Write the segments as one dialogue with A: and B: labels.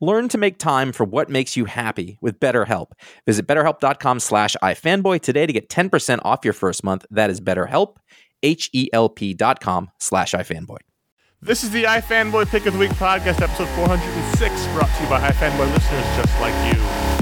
A: Learn to make time for what makes you happy with BetterHelp. Visit betterhelp.com slash ifanboy today to get 10% off your first month. That is betterhelp, H-E-L-P dot com slash ifanboy.
B: This is the iFanboy Pick of the Week podcast, episode 406, brought to you by iFanboy listeners just like you.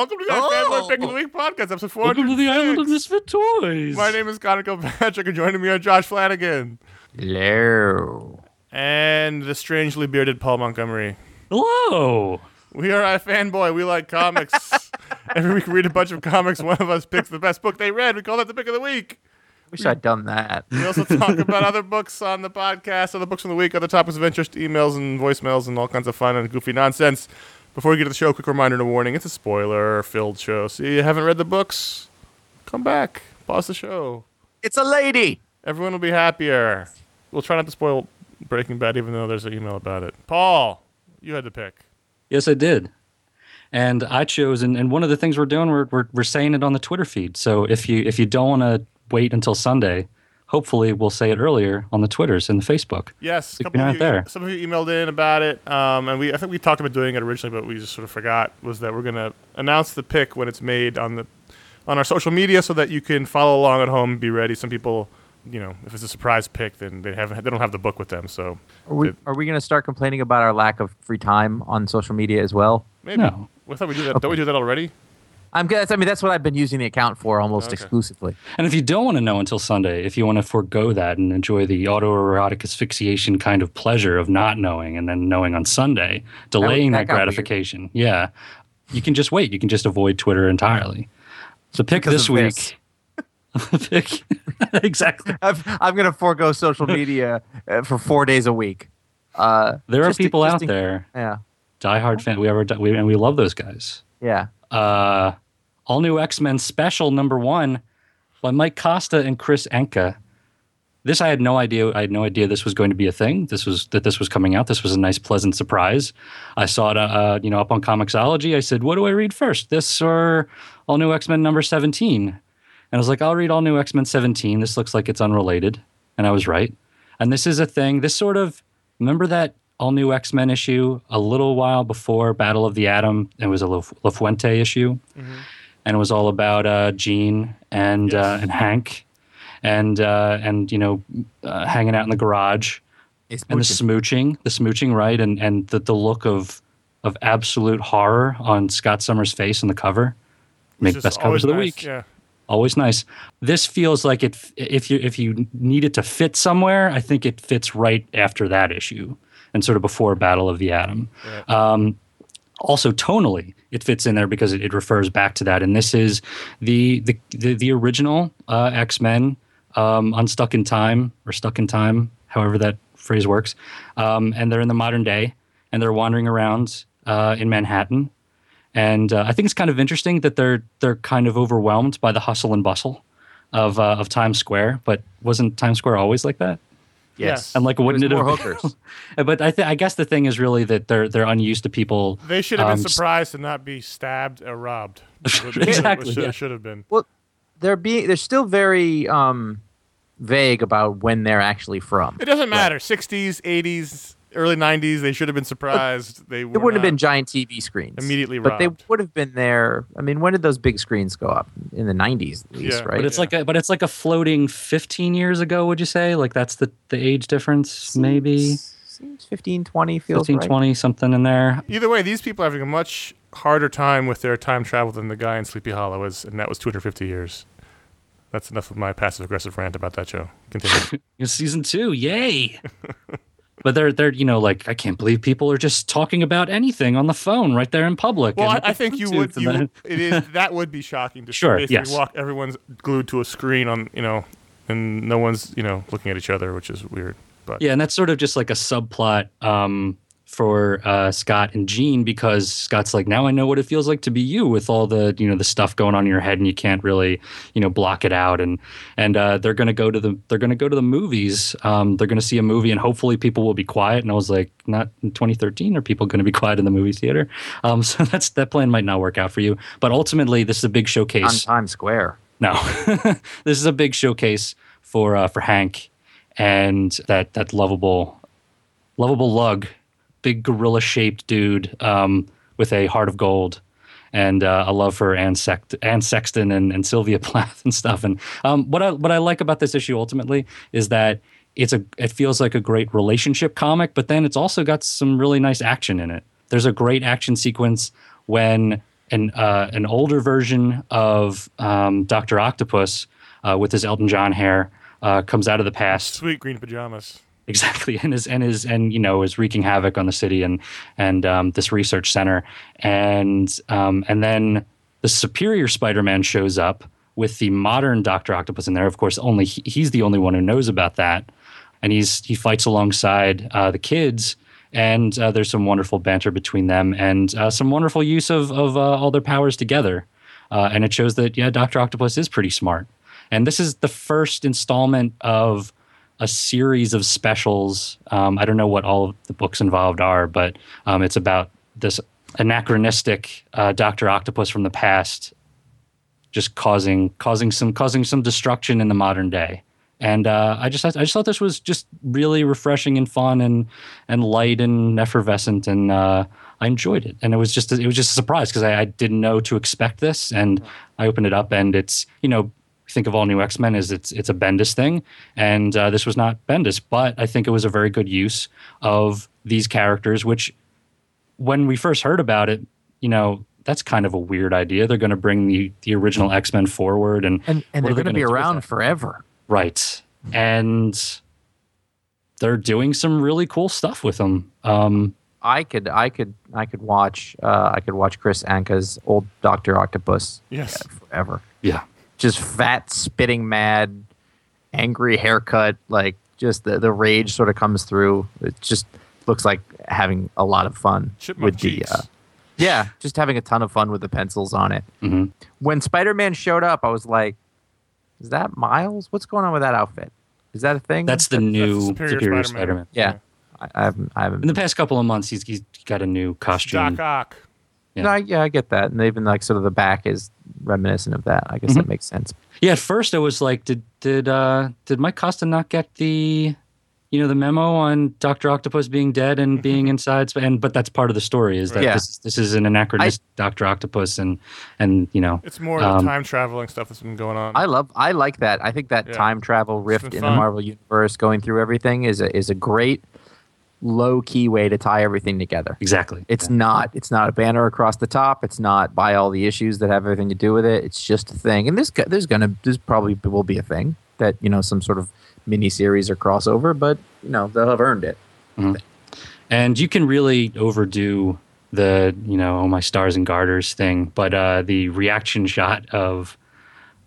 B: Welcome to the oh. Pick of the Week podcast, episode 400.
C: Welcome to the Island of Misfit Toys.
B: My name is Conor Kilpatrick, and joining me are Josh Flanagan.
D: Hello.
B: And the strangely bearded Paul Montgomery.
C: Hello.
B: We are iFanboy. We like comics. Every week we read a bunch of comics. One of us picks the best book they read. We call that the pick of the week.
D: Wish I'd done that.
B: We also talk about other books on the podcast, other books from the week, other topics of interest, emails and voicemails, and all kinds of fun and goofy nonsense. Before we get to the show, quick reminder and a warning. It's a spoiler-filled show. See, you haven't read the books? Come back. Pause the show.
D: It's a lady.
B: Everyone will be happier. We'll try not to spoil Breaking Bad, even though there's an email about it. Paul, you had to pick.
C: Yes, I did. And I chose, and, and one of the things we're doing, we're, we're, we're saying it on the Twitter feed. So if you if you don't want to wait until Sunday, hopefully we'll say it earlier on the Twitters and the Facebook.
B: Yes, a couple of you, there. some of you emailed in about it, um, and we I think we talked about doing it originally, but we just sort of forgot. Was that we're going to announce the pick when it's made on the on our social media so that you can follow along at home, and be ready. Some people, you know, if it's a surprise pick, then they have they don't have the book with them. So
D: are we, are we going to start complaining about our lack of free time on social media as well?
B: Maybe. No. I thought we do that. Okay. Don't we do that already?
D: I'm good. I mean, that's what I've been using the account for almost okay. exclusively.
C: And if you don't want to know until Sunday, if you want to forego that and enjoy the autoerotic asphyxiation kind of pleasure of not knowing and then knowing on Sunday, delaying that, that, that gratification, weird. yeah, you can just wait. You can just avoid Twitter entirely. So pick because this week. This. pick exactly.
D: I'm, I'm going to forego social media uh, for four days a week.
C: Uh, there are people to, out
D: to,
C: there.
D: Yeah.
C: Diehard fan. We ever we, and we love those guys.
D: Yeah
C: uh, all new X Men special number one by Mike Costa and Kris Anka. This I had no idea. I had no idea this was going to be a thing. This was that this was coming out. This was a nice, pleasant surprise. I saw it, uh, uh you know, up on Comixology. I said, "What do I read first? This or All New X Men number 17? And I was like, "I'll read All New X Men 17. This looks like it's unrelated." And I was right. And this is a thing. This sort of remember that all new X Men issue a little while before Battle of the Atom. It was a La, Fuente issue, mm-hmm. and it was all about uh, Jean and yes. uh, and Hank, and uh, and you know uh, hanging out in the garage, and the smooching, the smooching, right, and and the, the look of of absolute horror on Scott Summers' face on the cover. Make best covers of the
B: nice,
C: week.
B: Yeah.
C: Always nice. This feels like it. If you if you need it to fit somewhere, I think it fits right after that issue and sort of before Battle of the Atom. Um, also tonally it fits in there because it, it refers back to that. And this is the the the, the original uh, x-men um, unstuck in time or stuck in time however that phrase works. Um, and they're in the modern day and they're wandering around uh, in manhattan. And uh, i think it's kind of interesting that they're they're kind of overwhelmed by the hustle and bustle of uh, of times square but wasn't times square always like that
B: Yes.
C: and like wouldn't it,
A: it was more
C: have
A: hookers.
C: but I, th- I guess the thing is really that they're they're unused to people
B: They should have been
C: Um, s-
B: surprised to not be stabbed or robbed.
C: Exactly,
B: Should,
C: yeah.
B: should have been.
A: Well, they're being they're still very um, vague about when they're actually from.
B: It doesn't matter. 60s, 80s, early 90s. They should have been surprised. They
A: It wouldn't have been giant TV screens
B: immediately
A: but they would have been there. I mean, when did those big screens go up? In the '90s, at least,
B: Yeah.
A: right?
C: But it's
B: Yeah.
C: like a but it's like a floating 15 years ago, would you say? Like that's the the age difference maybe
A: Seems 15, 20 feels
C: 15
A: right.
C: 20 something in there.
B: Either way, these people are having a much harder time with their time travel than the guy in Sleepy Hollow is, and that was 250 years. That's enough of my passive aggressive rant about that show. Continue.
C: It's season 2. Yay. but they're they're you know like I can't believe people are just talking about anything on the phone right there in public.
B: well, I, I think you would. You,
C: then-
B: it is that would be shocking to
C: Sure, yes.
B: walk. Everyone's glued to a screen on you know, and no one's you know looking at each other, which is weird. But
C: Yeah, and that's sort of just like a subplot um, for uh, Scott and Jean because Scott's like, now I know what it feels like to be you with all the you know the stuff going on in your head and you can't really you know block it out and and uh, they're gonna go to the they're gonna go to the movies. Um, they're gonna see a movie and hopefully people will be quiet. And I was like, not in 2013 are people gonna be quiet in the movie theater? Um, so that's that plan might not work out for you. But ultimately, this is a big
A: on
C: showcase.
A: Times Square.
C: No, this is a big showcase for uh, for Hank and that that lovable, lovable lug, big gorilla shaped dude um, with a heart of gold and uh, a love for Anne, Sext- Anne Sexton and, and Sylvia Plath and stuff. And um, what I what I like about this issue ultimately is that it's a it feels like a great relationship comic, but then it's also got some really nice action in it. There's a great action sequence when an uh, an older version of um, Doctor Octopus uh, with his Elton John hair uh, comes out of the past
B: sweet green pajamas.
C: Exactly. And is and is and you know is wreaking havoc on the city and and um, this research center. And um, and then the superior spider-man shows up with the modern dr octopus in there. Of course only he, he's the only one who knows about that. And he's he fights alongside uh, the kids. And uh, there's some wonderful banter between them and uh, some wonderful use of of uh, all their powers together. Uh, and it shows that yeah dr octopus is pretty smart. And this is the first installment of a series of specials. Um, I don't know what all of the books involved are, but um, it's about this anachronistic uh, Doctor Octopus from the past, just causing causing some causing some destruction in the modern day. And uh, I just I just thought this was just really refreshing and fun and and light and effervescent, and uh, I enjoyed it. And it was just it was just a surprise because I, I didn't know to expect this, and I opened it up, and it's you know think of all new X Men is it's it's a Bendis thing, and uh, this was not Bendis, but I think it was a very good use of these characters. Which, when we first heard about it, you know, that's kind of a weird idea. They're going to bring the the original X Men forward, and
A: And and they're going to be
C: gonna do with
A: around forever.
C: right, and they're doing some really cool stuff with them. Um,
A: I could I could I could watch uh, I could watch Kris Anka's old Doctor Octopus
B: Yes.
A: forever.
C: yeah,
A: Just fat, spitting mad, angry haircut. Like just the the rage sort of comes through. It just looks like having a lot of fun
B: Chipmunk
A: with the
B: cheeks.
A: uh, yeah, just having a ton of fun with the pencils on it.
C: hmm
A: When Spider Man showed up, I was like, "Is that Miles? What's going on with that outfit? Is that a thing?"
C: that's the
B: That's
C: new
B: the
C: Superior, Spider-Man.
A: yeah. I, I haven't. I haven't.
C: In the past couple of months, he's he's got a new costume.
B: Doc Ock.
C: Yeah.
A: No, I, yeah, I get that. And even like sort of the back is reminiscent of that. I guess that makes sense.
C: Yeah, at first I was like, did did uh did Mike Costa not get the you know the memo on Doctor Octopus being dead and being inside? Sp- And but that's part of the story is that
A: Yeah.
C: this this is an anachronistic Doctor Octopus and and you know
B: It's more
C: Um,
B: the time traveling stuff that's been going on.
A: I love. I like that. I think that
B: Yeah.
A: time travel rift
B: been
A: in the. Marvel universe, going through everything, is a is a great low key way to tie everything together.
C: exactly.
A: It's not. It's not a banner across the top. It's not by all the issues that have everything to do with it. It's just a thing. And this there's gonna there's probably will be a thing that you know some sort of mini series or crossover, but you know they'll have earned it.
C: and you can really overdo the you know oh my stars and garters thing, but uh, the reaction shot of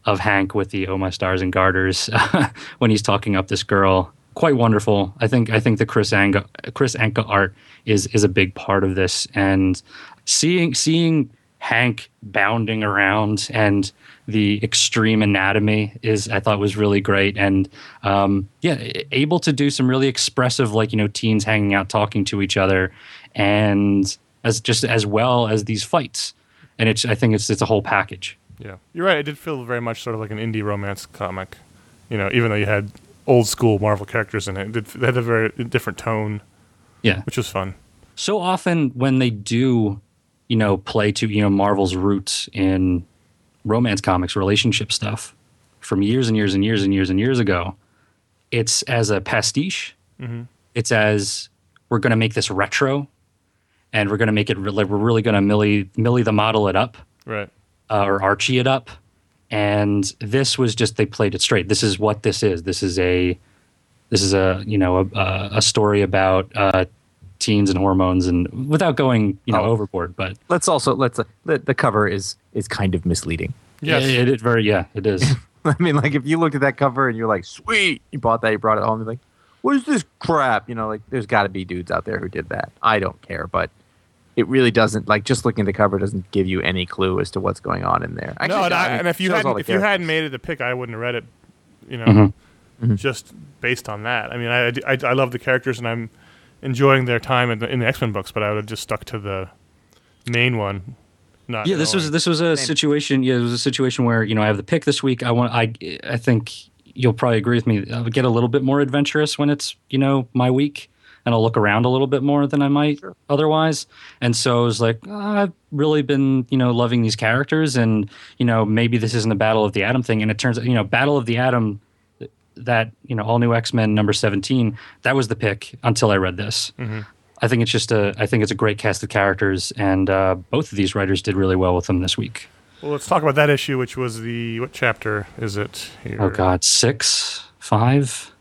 C: of Hank with the oh my stars and garters when he's talking up this girl quite wonderful. I think I think the Kris Anka Kris Anka art is is a big part of this, and seeing seeing Hank bounding around and the extreme anatomy is I thought was really great, and um, yeah, able to do some really expressive like you know teens hanging out talking to each other, and as just as well as these fights, and it's I think it's it's a whole package.
B: Yeah, you're right. It did feel very much sort of like an indie romance comic, you know, even though you had old school Marvel characters in it. It had a very different tone.
C: Yeah,
B: which was fun.
C: So often when they do, you know, play to you know Marvel's roots in romance comics, relationship stuff from years and years and years and years and years ago, it's as a pastiche. Mm-hmm. It's as we're going to make this retro, and we're going to make it like we're really going to Millie Millie the model it up,
B: right,
C: uh, or Archie it up and this was just they played it straight. This is what this is. This is a this is a you know a, a story about uh, teens and hormones and without going you know oh. overboard. But
A: let's also let's uh, the, the cover is is kind of misleading.
C: Yes, it, it, very yeah it is.
A: I mean, like if you looked at that cover and you're like, sweet, you bought that, you brought it home, you're like, what is this crap? You know, like there's got to be dudes out there who did that. I don't care, but it really doesn't like just looking at the cover doesn't give you any clue as to what's going on in there.
B: Actually, no, and, I, and if you hadn't if you hadn't made it a pick, I wouldn't have read it. You know, mm-hmm. mm-hmm. just based on that. I mean, I, I, I love the characters and I'm enjoying their time in the, in the X Men books, but I would have just stuck to the main one.
C: Not yeah, this was this was a Same. situation. Yeah, it was a situation where you know I have the pick this week. I want I I think you'll probably agree with me. I would get a little bit more adventurous when it's you know my week and I'll look around a little bit more than I might sure. otherwise. And so I was like, oh, I've really been, you know, loving these characters, and you know, maybe this isn't a Battle of the Atom thing. And it turns out, you know, Battle of the Atom, that you know, all new X Men number seventeen, that was the pick until I read this. Mm-hmm. I think it's just a, I think it's a great cast of characters, and uh, both of these writers did really well with them this week.
B: Well, let's talk about that issue, which was the what chapter is it? Here?
C: Oh God, six, five.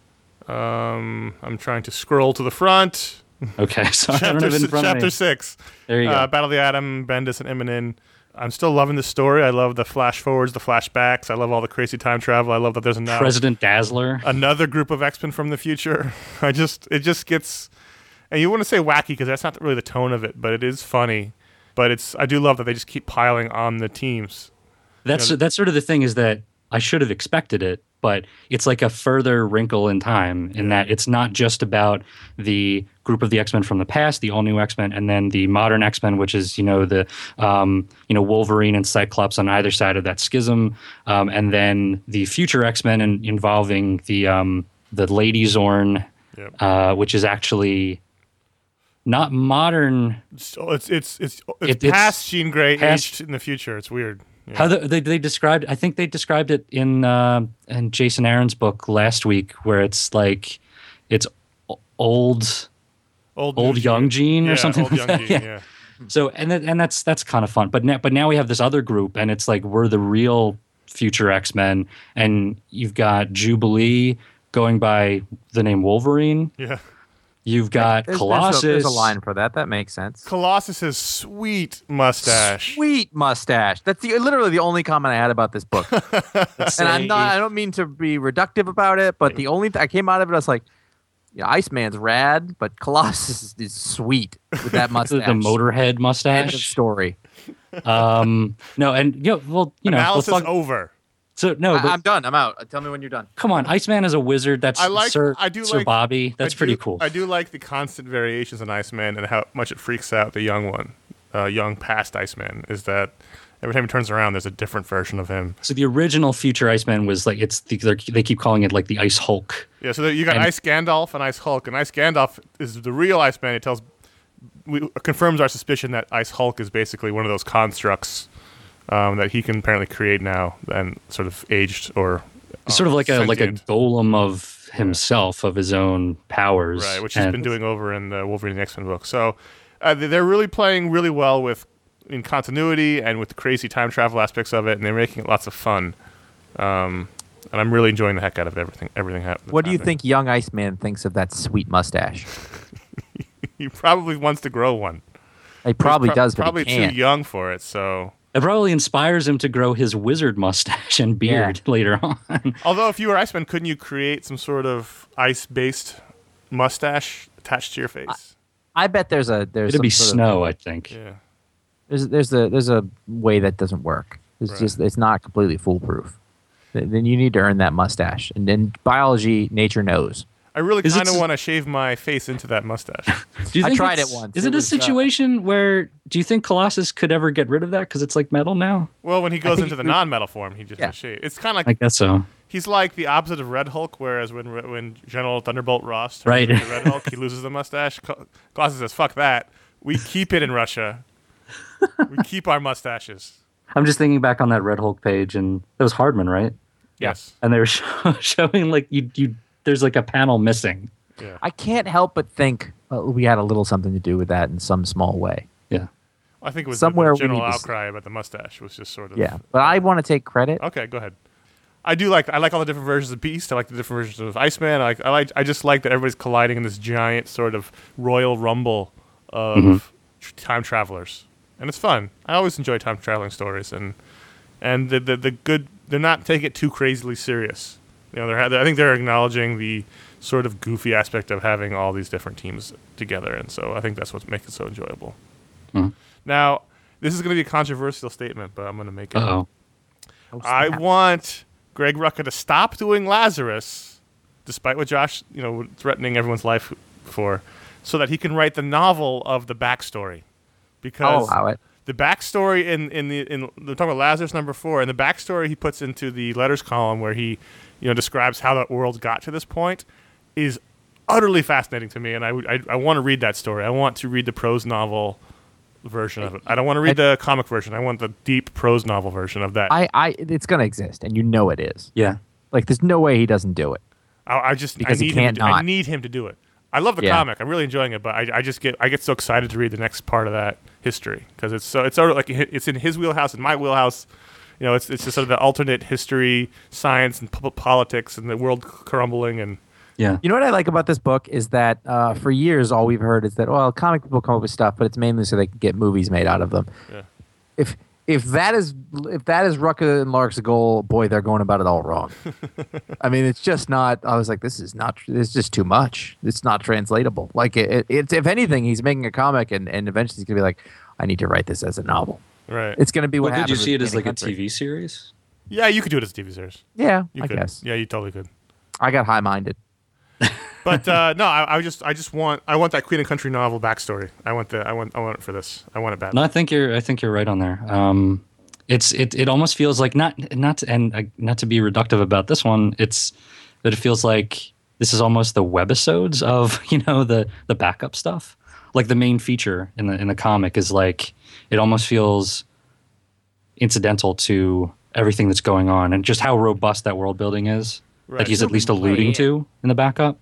B: Um, I'm trying to scroll to the front.
C: Okay, so
B: chapter, chapter
C: six. There you uh,
B: go. Battle of the Atom, Bendis and Immonen. I'm still loving the story. I love the flash forwards, the flashbacks. I love all the crazy time travel. I love that there's now
C: President Dazzler,
B: another group of X Men from the future. I just it just gets, and you want to say wacky because that's not really the tone of it, but it is funny. But it's I do love that they just keep piling on the teams.
C: That's you know, that's sort of the thing is that I should have expected it but it's like a further wrinkle in time in that it's not just about the group of the X Men from the past, the all new X Men, and then the modern X Men, which is you know the um, you know Wolverine and Cyclops on either side of that schism, um, and then the future X Men involving the um, the Lady Xorn, yep. uh, which is actually not modern.
B: It's it's it's it's, it's it, past Jean Grey, past, aged in the future. It's weird.
C: Yeah. How the, they they described I think they described it in uh, in Jason Aaron's book last week where it's like it's old old, old young Jean or something like that. yeah. yeah. So and th- and that's that's kind of fun. But now but now we have this other group and it's like we're the real future X-Men and you've got Jubilee going by the name Wolverine.
B: Yeah.
C: You've got there's, Colossus.
A: There's a, there's a, line for that. That makes sense.
B: Colossus's sweet mustache.
A: Sweet mustache. That's the, literally the only comment I had about this book. and I'm not. I don't mean to be reductive about it, but the only th- I came out of it, I was like, yeah, Iceman's rad, but Colossus is, is sweet with that mustache.
C: the Motorhead mustache.
A: End of story.
C: Um, no, and you know, well, you know,
B: analysis talk, over.
C: So no,
A: I, am done. I'm out. Tell me when you're done.
C: Come on, Iceman is a wizard. That's I like. Sir, I do Sir like Bobby. That's
B: do,
C: pretty cool.
B: I do like the constant variations in Iceman and how much it freaks out the young one, uh, young past Iceman. Is that every time he turns around, there's a different version of him.
C: So the original future Iceman was like it's the, they keep calling it like the Ice Hulk.
B: Yeah. So you got and, Ice Gandalf and Ice Hulk, and Ice Gandalf is the real Iceman. It tells we confirms our suspicion that Ice Hulk is basically one of those constructs um, that he can apparently create now and sort of aged or
C: uh, sort of like sentient. a like a golem of himself of his own powers,
B: right? Which he's been doing over in the Wolverine X Men book. So uh, they're really playing really well with in continuity and with the crazy time travel aspects of it, and they're making it lots of fun. Um, and I'm really enjoying the heck out of everything. Everything. Ha-
A: what do you think Young Iceman thinks of that sweet mustache?
B: he probably wants to grow one.
A: He probably
B: Pro-
A: does, but
B: probably
A: he
B: too
A: can't.
B: young for it. So,
C: It probably inspires him to grow his wizard mustache and beard later on.
B: although if you were Iceman, couldn't you create some sort of ice-based mustache attached to your face?
A: I bet there's a there's
C: It'd
A: some
C: be
A: sort of-
C: snow, I think.
B: yeah.
A: there's there's a there's a way that doesn't work. It's
B: Right.
A: just it's not completely foolproof. Then you need to earn that mustache, and then biology, nature knows.
B: I really kind of want to shave my face into that mustache.
C: Do you
A: I tried it once.
C: Is
A: It
C: it, a
A: was, uh,
C: situation where do you think Colossus could ever get rid of that because it's like metal now?
B: well, when he goes into the
A: he-
B: non-metal form, he just
A: Yeah.
B: shave. It's kind of like I
C: guess so.
B: he's like the opposite of Red Hulk, whereas when when General Thunderbolt Ross turns
C: Right.
B: into Red Hulk, he loses the mustache. Colossus says, "Fuck that. We keep it in Russia. we keep our mustaches."
C: I'm just thinking back on that Red Hulk page, and it was Hardman, right?
B: Yes.
C: And they were show, showing like you you there's like a panel missing.
B: Yeah.
A: I can't help but think uh, we had a little something to do with that in some small way.
C: Yeah.
B: I think it was
A: Somewhere
B: the
A: we
B: general
A: need to s-
B: outcry about the mustache was just sort of
A: Yeah, but I want to take credit.
B: Okay, go ahead. I do like I like all the different versions of Beast. I like the different versions of Iceman. I like I like I just like that everybody's colliding in this giant sort of royal rumble of tr- time travelers, and it's fun. I always enjoy time traveling stories, and and the the, the good they're not taking it too crazily serious. You know, they're I think they're acknowledging the sort of goofy aspect of having all these different teams together, and so I think that's what makes it so enjoyable.
C: Mhm.
B: Now, this is going to be a controversial statement, but I'm going to make it.
C: Oh.
B: I want Greg Rucka to stop doing Lazarus, despite what Josh, you know, threatening everyone's life for, so that he can write the novel of the backstory.
A: I'll
B: Because
A: it.
B: the backstory in in the in they're talking about Lazarus number four, and the backstory he puts into the letters column where he, you know, describes how that world got to this point, is utterly fascinating to me, and I I, I want to read that story. I want to read the prose novel version of it. I don't want to read the comic version. I want the deep prose novel version of that.
A: I, I, it's gonna exist, and you know it is.
C: Yeah.
A: Like, there's no way he doesn't do it.
B: I, I just
A: Because
B: I need him
A: can't
B: to, I need him to do it. I love the
A: Yeah.
B: comic. I'm really enjoying it, but I, I just get I get so excited to read the next part of that history because it's so it's sort of like it's in his wheelhouse and my wheelhouse. You know, it's it's just sort of the alternate history, science, and po- politics, and the world crumbling and
C: Yeah.
A: You know what I like about this book is that uh, for years all we've heard is that well, comic people come up with stuff, but it's mainly so they can get movies made out of them.
B: Yeah.
A: If if that is if that is Rucka and Lark's goal, boy, they're going about it all wrong. I mean, it's just not. I was like, this is not. It's just too much. It's not translatable. Like it, it, it's if anything, he's making a comic, and and eventually he's gonna be like, I need to write this as a novel.
B: Right.
A: It's gonna be what
C: Well, could you see it as
A: King
C: like a. TV series?
B: yeah, you could do it as a TV series.
A: Yeah,
B: You
A: I
B: could.
A: guess.
B: Yeah, you totally could.
A: I got high minded.
B: But uh, no, I, I just I just want I want that Queen and Country novel backstory. I want the I want I want it for this. I want it bad.
C: No, I think you're. I think you're right on there. Um, it's it. It almost feels like not not to, and uh, not to be reductive about this one. It's that it feels like this is almost the webisodes of you know the the backup stuff. Like the main feature in the in the comic is like it almost feels incidental to everything that's going on and just how robust that world building is.
B: Right.
C: That he's at least alluding
A: Yeah.
C: to in the backup.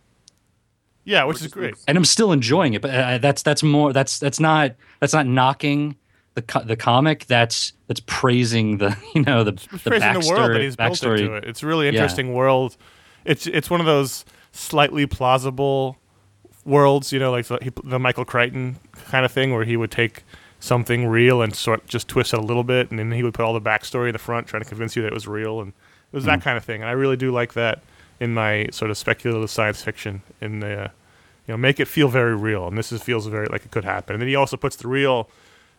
B: yeah, which is great.
C: and I'm still enjoying it. But uh, that's that's more that's that's not that's not knocking the co- the comic. That's that's praising the you know the
B: It's
C: the
B: praising
C: backstory.
B: the world that he's built
C: backstory.
B: into it. It's a really
C: Yeah.
B: interesting world. It's it's one of those slightly plausible worlds, you know, like the, the Michael Crichton kind of thing, where he would take something real and sort just twist it a little bit, and then he would put all the backstory in the front, trying to convince you that it was real, and it was
C: Hmm.
B: that kind of thing. And I really do like that in my sort of speculative science fiction. In the, uh, you know, make it feel very real, and this is, feels very like it could happen. And then he also puts the real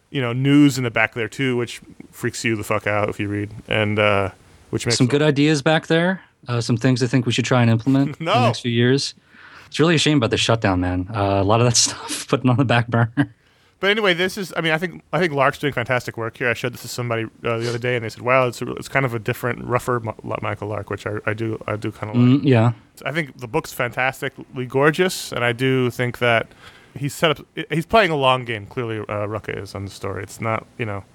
B: you know news in the back there too, which freaks you the fuck out if you read, and uh, which makes
C: Some good ideas back there. Uh, some things I think we should try and implement in the next few years. It's really a shame about the shutdown, man. Uh, a lot of that stuff putting on the back burner.
B: But anyway, this is. I mean, I think I think Lark's doing fantastic work here. I showed this to somebody uh, the other day, and they said, "Wow, it's a, it's kind of a different, rougher Michael Lark," which I, I do I do kind of like.
C: Mm, yeah,
B: I think the book's fantastically gorgeous, and I do think that he's set up. He's playing a long game. Clearly, uh, Rucka is on the story. It's not you know,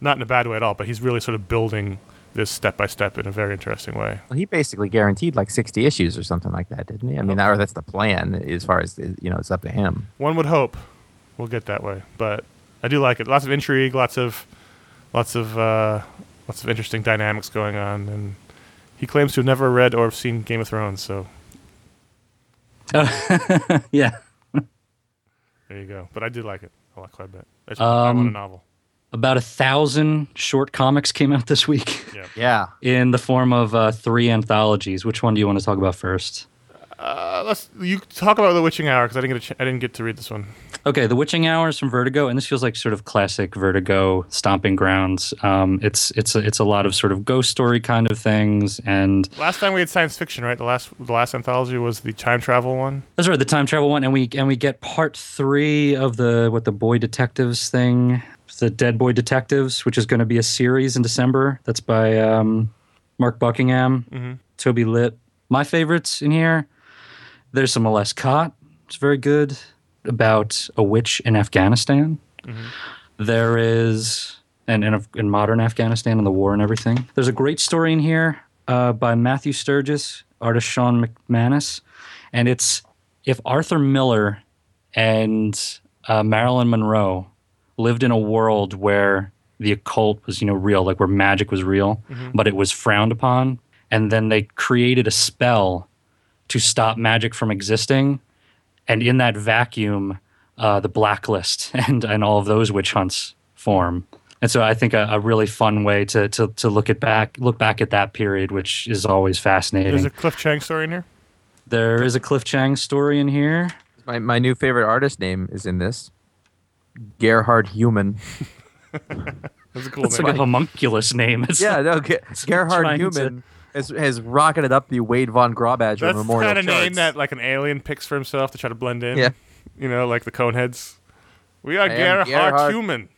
B: not in a bad way at all. But he's really sort of building this step by step in a very interesting way.
A: Well, he basically guaranteed like 60 issues or something like that, didn't he? I mean, or that's the plan as far as, you know, it's up to him.
B: One would hope we'll get that way, but I do like it. Lots of intrigue, lots of, lots of, uh, lots of interesting dynamics going on, and he claims to have never read or seen Game of Thrones. So
C: yeah.
B: there you go. But I do like it. I like quite a bit. It's, I want a
C: Um,
B: novel.
C: About a thousand short comics came out this week
B: Yeah.
A: Yeah.
C: in the form of uh, three anthologies. Which one do you want to talk about first?
B: Uh, let's you talk about the Witching Hour because I didn't get a ch- I didn't get to read this one.
C: Okay, The Witching Hour is from Vertigo, and this feels like sort of classic Vertigo stomping grounds. Um, it's it's a, it's a lot of sort of ghost story kind of things, and
B: Last time we had science fiction, right? The last the last anthology was the time travel one.
C: that's right, the time travel one, and we and we get part three of the what the boy detectives thing, the Dead Boy Detectives, which is going to be a series in December. That's by um, Mark Buckingham,
B: Mhm.
C: Toby Litt. My favorites in here. There's some Molest Cott. It's very good about a witch in Afghanistan. There is, and in, in modern Afghanistan and the war and everything. There's a great story in here uh, by Matthew Sturges, artist Shawn McManus, and it's if Arthur Miller and uh, Marilyn Monroe lived in a world where the occult was, you know, real, like where magic was real, but it was frowned upon, and then they created a spell to stop magic from existing, and in that vacuum, uh, the blacklist and and all of those witch hunts form. And so I think a, a really fun way to, to to look at back look back at that period, which is always fascinating.
B: There's a Cliff Chiang story in here.
C: there is a Cliff Chiang story in here.
A: My, my new favorite artist name is in this. Gerhard Human.
B: That's a cool
C: It's
B: name.
C: like a homunculus name. It's
A: Yeah, no, Ge- Gerhard
C: trying to-
A: Human has, has rocketed up the Wade von Grawbadger
B: That's the
A: Memorial
B: kind of name that like an alien picks for himself to try to blend in.
A: Yeah.
B: You know, like the Coneheads. We are Gerhard,
A: Gerhard-
B: Human.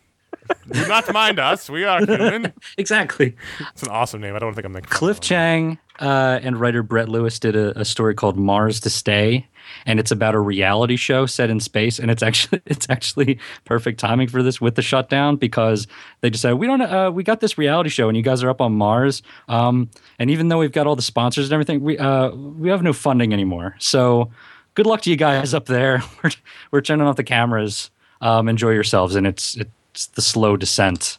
B: Do not mind us. We are human.
C: exactly.
B: It's an awesome name. I don't think I'm making fun of
C: Cliff
B: him.
C: Chiang uh, and writer Brett Lewis did a, a story called Mars to Stay, and it's about a reality show set in space. And it's actually it's actually perfect timing for this with the shutdown because they decided we don't uh, we got this reality show and you guys are up on Mars. Um, and even though we've got all the sponsors and everything, we uh, we have no funding anymore. So good luck to you guys up there. We're we're turning off the cameras. Um, enjoy yourselves, and it's it's the slow descent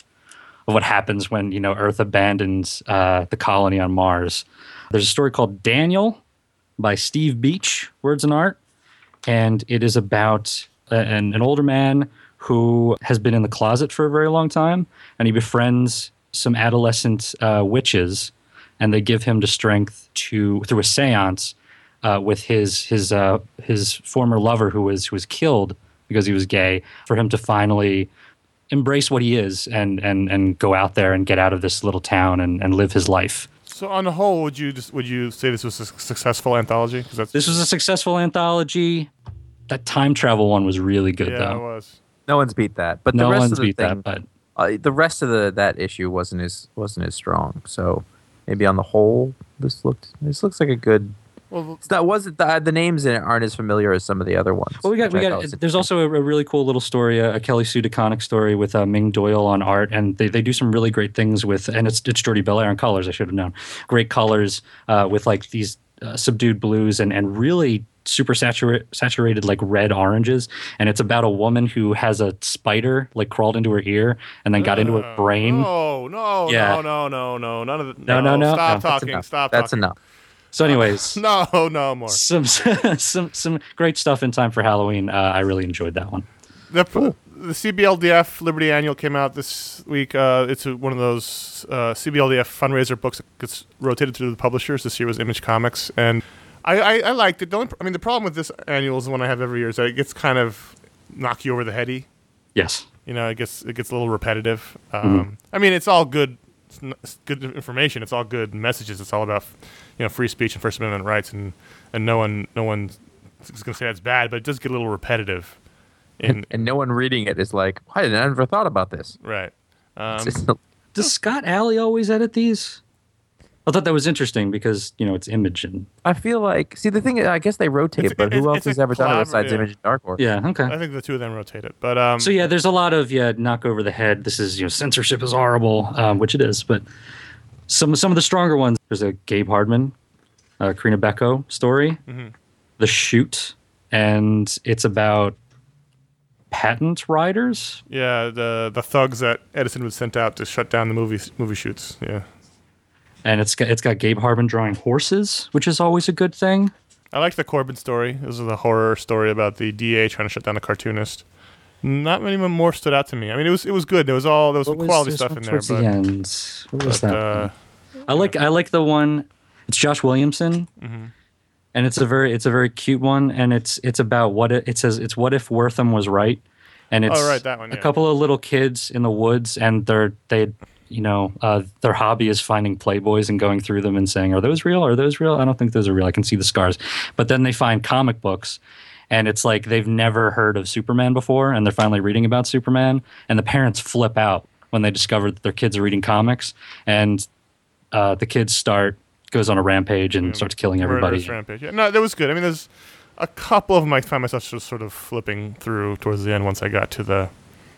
C: of what happens when you know Earth abandons uh, the colony on Mars. There's a story called Daniel by Steve Beach, Words and Art, and it is about an, an older man who has been in the closet for a very long time, and he befriends some adolescent uh, witches, and they give him the strength to through a séance uh, with his his uh, his former lover who was who was killed because he was gay, for him to finally embrace what he is and and and go out there and get out of this little town and, and live his life.
B: So on the whole, would you just would you say this was a successful anthology? Because that's
C: This was a successful anthology. That time travel one was really good
B: yeah, it
C: though.
B: was.
A: No one's beat that. But
C: No
A: the rest
C: one's
A: of the
C: beat
A: thing,
C: that, but
A: uh, the rest of the that issue wasn't as wasn't as strong. So maybe on the whole, this looked this looks like a good.
B: Well,
A: It's not wasn't the, the names in it aren't as familiar as some of the other ones.
C: Well, we got we
A: I
C: got. There's also a, a really cool little story, a, a Kelly Sue DeConnick story with uh, Ming Doyle on art, and they, they do some really great things with. And it's it's Jordie Bellaire on colors. I should have known. Great colors uh, with like these uh, subdued blues and and really super saturated saturated like red oranges. And it's about a woman who has a spider like crawled into her ear and then got into her
B: uh,
C: brain.
B: No, no,
C: Yeah.
B: no, no, no, no, none of the.
C: No, no, no,
B: Stop
C: no.
B: Talking.
A: enough.
B: Stop
A: That's
B: talking.
A: enough.
C: So, anyways.
B: No, no more.
C: Some some some great stuff in time for Halloween. Uh, I really enjoyed that one.
B: The, the CBLDF Liberty Annual came out this week. Uh, it's one of those uh, CBLDF fundraiser books that gets rotated through the publishers. This year was Image Comics, and I, I, I liked it. The only, I mean, the problem with this annual is the one I have every year is that it gets kind of knock you over the heady.
C: Yes.
B: You know, it gets it gets a little repetitive. Um, I mean, it's all good, it's it's good information. It's all good messages. It's all about you know free speech and First Amendment rights, and and no one no one is going to say that's bad, but it does get a little repetitive. In
A: And no one reading it is like, I didn't I never thought about this.
B: right. Um,
C: Does Scott Allie always edit these? I thought that was interesting because you know it's image and
A: I feel like, see, the thing is, I guess they rotate,
B: It's-
A: but who else has ever done it besides
B: collaborative-
A: Image and Dark Horse?
C: yeah okay.
B: I think the two of them rotate it, but um,
C: So yeah, there's a lot of yeah knock over the head. This is you know censorship is horrible, um, which it is. But some some of the stronger ones. There's a Gabe Hardman, uh, Corinna Bechko story, The Shoot, and it's about patent riders.
B: yeah, the the thugs that Edison was sent out to shut down the movie movie shoots. Yeah,
C: And it's got it's got Gabe Hardman drawing horses, which is always a good thing.
B: I like the Corben story. This is a horror story about the DA trying to shut down a cartoonist. Not many more stood out to me. I mean, it was it was good. There was all there was
C: What
B: some
C: was
B: quality
C: this
B: stuff in there,
C: towards
B: but,
C: the end? What was
B: but,
C: that?
B: uh,
C: I like I like the one. It's Josh Williamson,
B: Mm-hmm.
C: and it's a very it's a very cute one, and it's it's about what it, it says. It's what if Wertham was right, and it's
B: Oh, right, that one,
C: a couple of little kids in the woods, and they're they you know uh, their hobby is finding playboys and going through them and saying, are those real? Are those real? I don't think those are real. I can see the scars, but then they find comic books. And it's like they've never heard of Superman before, and they're finally reading about Superman. And the parents flip out when they discover that their kids are reading comics. And uh, the kids start goes on a rampage and starts killing everybody.
B: Rampage. Yeah, no, that was good. I mean, there's a couple of them I find myself just sort of flipping through towards the end once I got to the.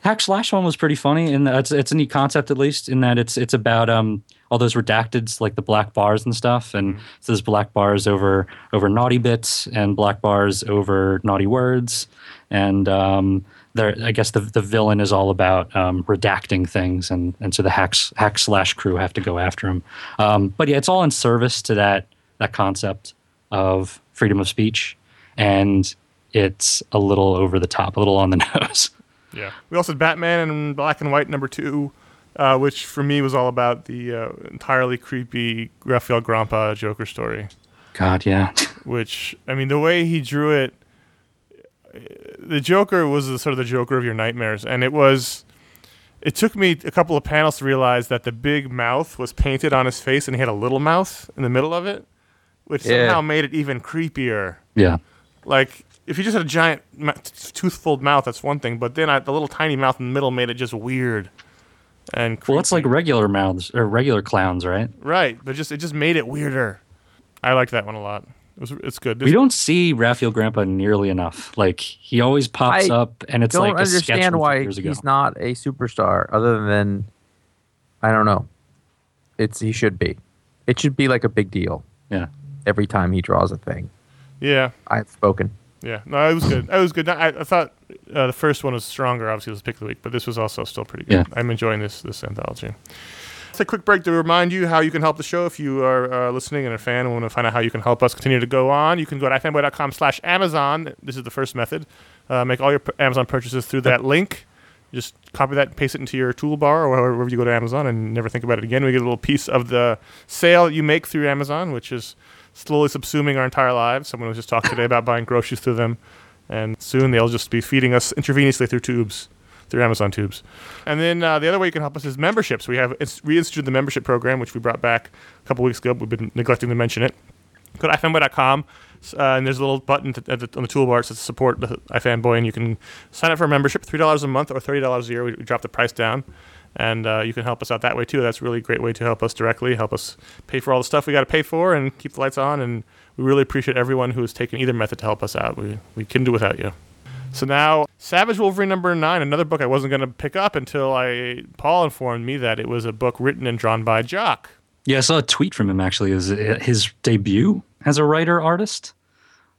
C: Hack Slash one was pretty funny, and it's it's a neat concept at least in that it's it's about um all those redacteds like the black bars and stuff, and so there's black bars over over naughty bits and black bars over naughty words, and um there I guess the the villain is all about um, redacting things, and and so the hacks hack slash crew have to go after him. Um, but yeah, it's all in service to that that concept of freedom of speech, and it's a little over the top, a little on the nose.
B: Yeah. We also had Batman in black and white number two, uh, which for me was all about the uh, entirely creepy Rafael Grampá Joker story.
C: God, yeah.
B: Which I mean, the way he drew it, the Joker was the, sort of the Joker of your nightmares, and it was. It took me a couple of panels to realize that the big mouth was painted on his face, and he had a little mouth in the middle of it, which
A: Yeah.
B: somehow made it even creepier.
C: Yeah.
B: Like if you just had a giant tooth-filled mouth, that's one thing. But then I, the little tiny mouth in the middle made it just weird and creepy.
C: Well, it's like regular mouths or regular clowns, right?
B: right, but just it just made it weirder. I like that one a lot. It was it's good.
C: We don't see Rafael Grampá nearly enough. Like he always pops
A: I
C: up, and it's like I
A: don't
C: like a sketch
A: understand why he's not a superstar other than I don't know. It's he should be. It should be like a big deal
C: Yeah.
A: every time he draws a thing.
B: yeah,
A: I've spoken.
B: Yeah. No, it was good. It was good. I, I thought uh, the first one was stronger. Obviously, it was pick of the week, but this was also still pretty good.
C: Yeah.
B: I'm enjoying this this anthology. Let's a quick break to remind you how you can help the show. If you are uh, listening and a fan and want to find out how you can help us continue to go on, you can go to ifanboy.com slash Amazon. This is the first method. Uh, make all your p- Amazon purchases through that link. Just copy that and paste it into your toolbar or wherever you go to Amazon and never think about it again. We get a little piece of the sale you make through Amazon, which is slowly subsuming our entire lives. Someone was just talking today about buying groceries through them, and soon they'll just be feeding us intravenously through tubes, through Amazon tubes. And then uh, the other way you can help us is memberships. We have ins- reinstituted the membership program, which we brought back a couple weeks ago. We've been neglecting to mention it. Go to ifanboy.com, uh, and there's a little button to, the, on the toolbar that says support the iFanboy, and you can sign up for a membership, $3 a month or $30 a year. We, we drop the price down, and uh, you can help us out that way too. That's a really great way to help us directly, help us pay for all the stuff we got to pay for, and keep the lights on. And we really appreciate everyone who has taken either method to help us out. We, we couldn't do without you. So now, Savage Wolverine number nine, another book I wasn't going to pick up until I Paul informed me that it was a book written and drawn by Jock.
C: Yeah, I saw a tweet from him actually. Is his debut as a writer artist?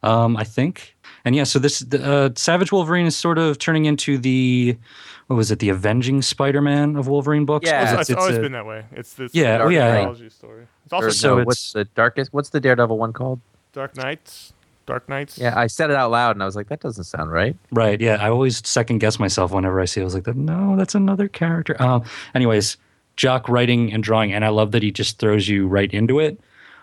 C: Um, I think. And yeah, so this uh, Savage Wolverine is sort of turning into the what was it? The Avenging Spider-Man of Wolverine books.
A: Yeah.
B: It's, it's
C: it's
B: always
C: a-
B: been that way. It's this
C: Yeah,
B: dark
A: yeah.
B: mythology story. It's also
A: Or
C: so
A: no,
C: it's-
A: what's the darkest? What's the Daredevil one called?
B: Dark Knights. Dark Knights.
A: Yeah, I said it out loud and I was like, that doesn't sound right.
C: Right. Yeah. I always second guess myself whenever I see it. I was like, no, that's another character. Um, anyways, Jock writing and drawing, and I love that he just throws you right into it.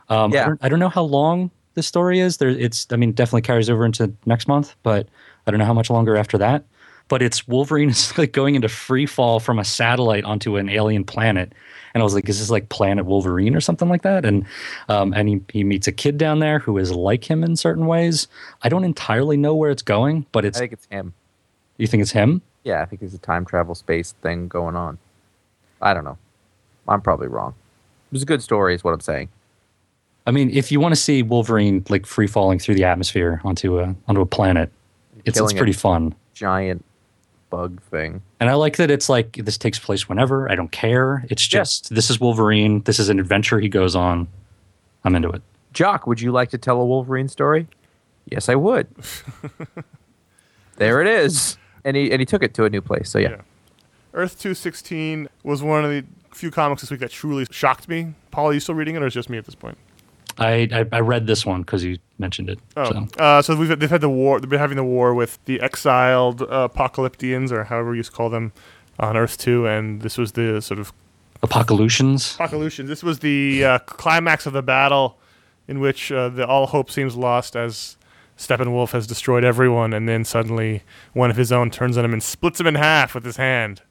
C: Um, I,
A: Yeah.
C: don't, I don't know how long the story is. There, it's. I mean, definitely carries over into next month, but I don't know how much longer after that. But it's Wolverine is like going into free fall from a satellite onto an alien planet, and I was like, is this like Planet Wolverine or something like that? And um, and he he meets a kid down there who is like him in certain ways. I don't entirely know where it's going, but it's.
A: I think it's him.
C: You think it's him?
A: Yeah, I think there's a time travel space thing going on. I don't know. I'm probably wrong. It was a good story, is what I'm saying.
C: I mean, if you want to see Wolverine like free falling through the atmosphere onto a onto a planet, it's it's pretty fun.
A: Giant bug thing.
C: And I like that it's like this takes place whenever. I don't care. It's
A: Yeah.
C: just this is Wolverine. This is an adventure he goes on. I'm into it.
A: Jock, would you like to tell a Wolverine story? Yes, I would. there it is. And he and he took it to a new place. So yeah.
B: Yeah. Earth 216 was one of the few comics this week that truly shocked me. Paul, are you still reading it, or is it just me at this point?
C: I I, I read this one because you mentioned it.
B: Oh,
C: So.
B: uh, so we've they've had the war. They've been having the war with the exiled uh, Apokoliptians, or however you used to call them, on Earth too. And this was the sort of
C: Apokoliptians.
B: Apokoliptians. This was the uh, climax of the battle, in which uh, the all hope seems lost as Steppenwolf has destroyed everyone, and then suddenly one of his own turns on him and splits him in half with his hand,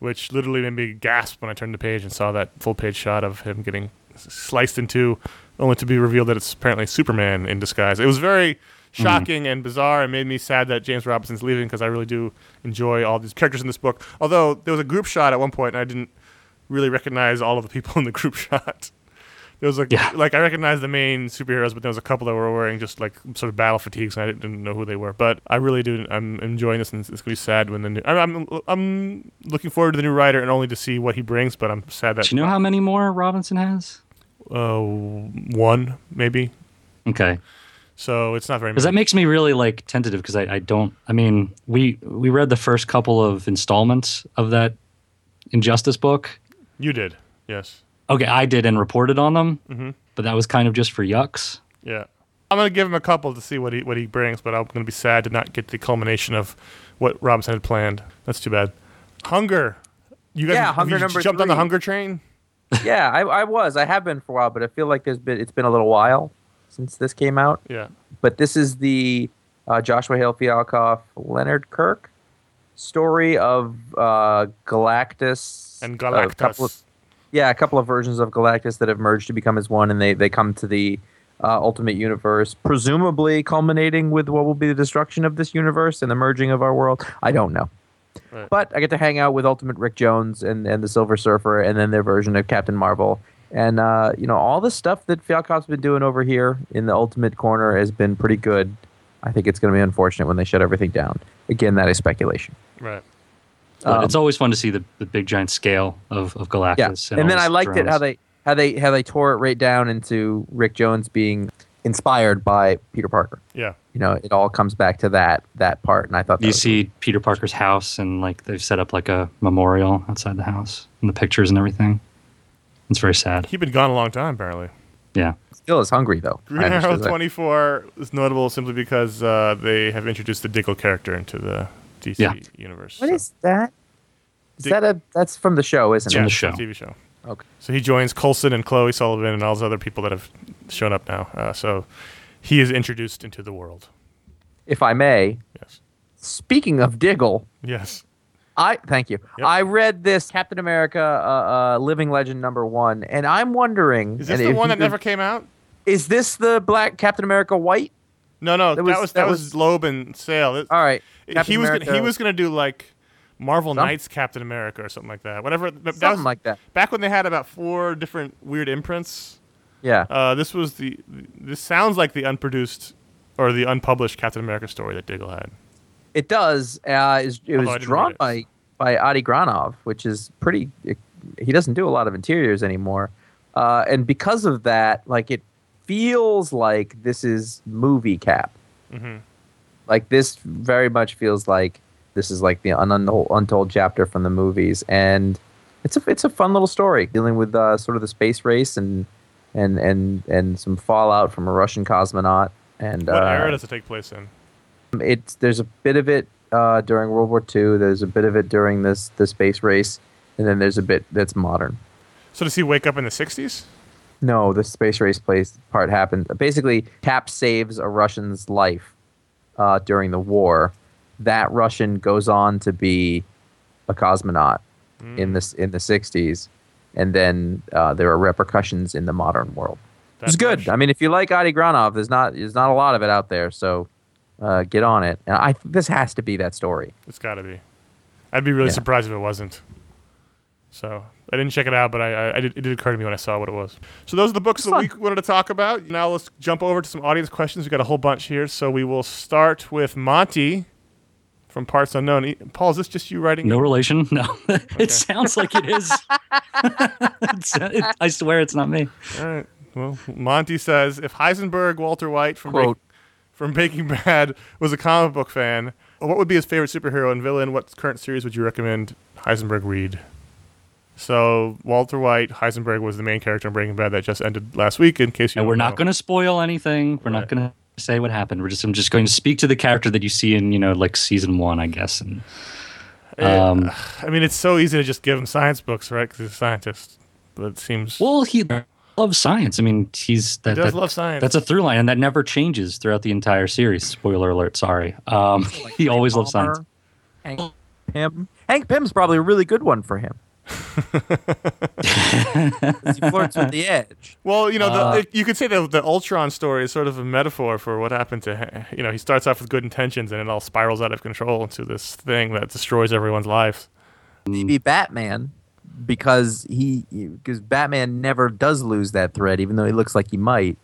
B: which literally made me gasp when I turned the page and saw that full page shot of him getting sliced in two, only to be revealed that it's apparently Superman in disguise. It was very hmm. shocking and bizarre and made me sad that James Robinson's leaving because I really do enjoy all these characters in this book. Although there was a group shot at one point and I didn't really recognize all of the people in the group shot. There was like
C: Yeah.
B: like I recognized the main superheroes, but there was a couple that were wearing just like sort of battle fatigues, and I didn't, didn't know who they were. But I really do. I'm enjoying this, and it's gonna be sad when the new. I'm, I'm I'm looking forward to the new writer, and only to see what he brings. But I'm sad that
C: Do you know how many more Robinson has?
B: Uh, one maybe.
C: Okay.
B: So it's not very.
C: Because that makes me really like tentative because I, I don't I mean we we read the first couple of installments of that Injustice book.
B: You did, yes,
C: Okay, I did and reported on them,
B: Mhm.
C: but that was kind of just for yucks.
B: yeah. I'm gonna give him a couple to see what he what he brings, but I'm gonna be sad to not get the culmination of what Robinson had planned. That's too bad. Hunger. You guys,
A: Yeah, Hunger
B: you
A: number
B: jumped on the hunger train.
A: Yeah, I, I was. I have been for a while, but I feel like there's been it's been a little while since this came out.
B: Yeah.
A: But this is the uh, Joshua Hale Fialkoff, Leonard Kirk story of uh, Galactus
B: And
A: a couple of-
B: Galactus.
A: yeah, a couple of versions of Galactus that have merged to become as one, and they they come to the uh, Ultimate Universe, presumably culminating with what will be the destruction of this universe and the merging of our world. I don't know.
B: Right.
A: But I get to hang out with Ultimate Rick Jones and, and the Silver Surfer, and then their version of Captain Marvel. And uh, you know all the stuff that Fialkoff's been doing over here in the Ultimate Corner has been pretty good. I think it's going to be unfortunate when they shut everything down. Again, that is speculation.
B: Right.
A: Um,
C: it's always fun to see the, the big giant scale of, of Galactus.
A: Yeah,
C: and,
A: and then I
C: his
A: liked it how they how they how they tore it right down into Rick Jones being inspired by Peter Parker.
B: Yeah.
A: You know, it all comes back to that that part, and I thought that
C: You
A: was-
C: see Peter Parker's house and like they've set up like a memorial outside the house and the pictures and everything. It's very sad.
B: He'd been gone a long time, apparently.
C: Yeah.
A: still is hungry though.
B: Green Arrow 24 is notable simply because uh, they have introduced the Diggle character into the DC
C: Yeah.
B: universe.
A: What
B: so-
A: is that? Is
B: Dick-
A: that a that's from the show, isn't
C: from
A: it?
C: the show.
B: TV show.
A: Okay.
B: So he joins Coulson and Chloe Sullivan and all those other people that have shown up now. Uh, so he is introduced into the world.
A: If I may,
B: Yes.
A: speaking of Diggle,
B: Yes.
A: I thank you.
B: Yep.
A: I read this Captain America uh, uh, Living Legend number one, and I'm wondering,
B: Is this the one that
A: could-
B: never came out?
A: is this the Black Captain America White?
B: No, no. That
A: was-
B: was,
A: that
B: that, was,
A: was-
B: Loeb and Sale. It-
A: All right,
B: he was
A: America,
B: gonna, he was going to do like Marvel Knights Captain America or something like that. Whatever. That
A: something
B: was
A: like that.
B: back when they had about four different weird imprints.
A: Yeah.
B: Uh, this was the. This sounds like the unproduced or the unpublished Captain America story that Diggle had.
A: It does. Uh, it was drawn
B: it.
A: by by Adi Granov, which is pretty. he doesn't do a lot of interiors anymore, uh, and because of that, like it feels like this is movie Cap.
B: hmm
A: Like this very much feels like this is like the un- untold, untold chapter from the movies, and it's a it's a fun little story dealing with uh, sort of the space race and and and and some fallout from a Russian cosmonaut. And
B: What
A: uh,
B: era does it take place in?
A: it's there's a bit of it uh, during World War II. There's a bit of it during this the space race, and then there's a bit that's modern.
B: So does he wake up in the '60s?
A: No, the space race place part happened. Basically, Cap saves a Russian's life uh, during the war. That Russian goes on to be a cosmonaut in this in the '60s, and then uh, there are repercussions in the modern world. It's
B: That
A: good.
B: much?
A: I mean, if you like Adi Granov, there's not there's not a lot of it out there, so uh, get on it. And I this has to be that story.
B: It's got to be. I'd be really
A: Yeah.
B: surprised if it wasn't. So I didn't check it out, but I, I, I did, it did occur to me when I saw what it was. So those are the books
A: It's
B: that
A: fun.
B: we wanted to talk about. Now let's jump over to some audience questions. We got a whole bunch here, so we will start with Monty from Parts Unknown. Paul, is this just you writing?
C: No
B: it?
C: relation? No. it sounds like it is. It- I swear it's not me.
B: All right. Well, Monty says if Heisenberg Walter White from
A: Quote.
B: from Breaking Bad was a comic book fan, what would be his favorite superhero and villain? What current series would you recommend Heisenberg read? So Walter White, Heisenberg was the main character in Breaking Bad that just ended last week. In case you,
C: and we're not going to spoil anything. We're
B: Right.
C: not going to say what happened. We're just I'm just going to speak to the character that you see in you know like season one, I guess. And um,
B: I mean, it's so easy to just give him science books, right? Because he's a scientist. But it seems
C: well, he loves science. I mean, he's that,
B: he does
C: that-
B: love science.
C: That's a through line, and that never changes throughout the entire series. Spoiler alert. Sorry. Um, he always loves science.
A: Hank Pym. Hank Pym's probably a really good one for him. He flirts with the edge.
B: well, you know, the,
C: Uh,
B: you could say that the Ultron story is sort of a metaphor for what happened to him. You know, he starts off with good intentions and it all spirals out of control into this thing that destroys everyone's lives.
A: He be Batman because he because Batman never does lose that thread, even though he looks like he might.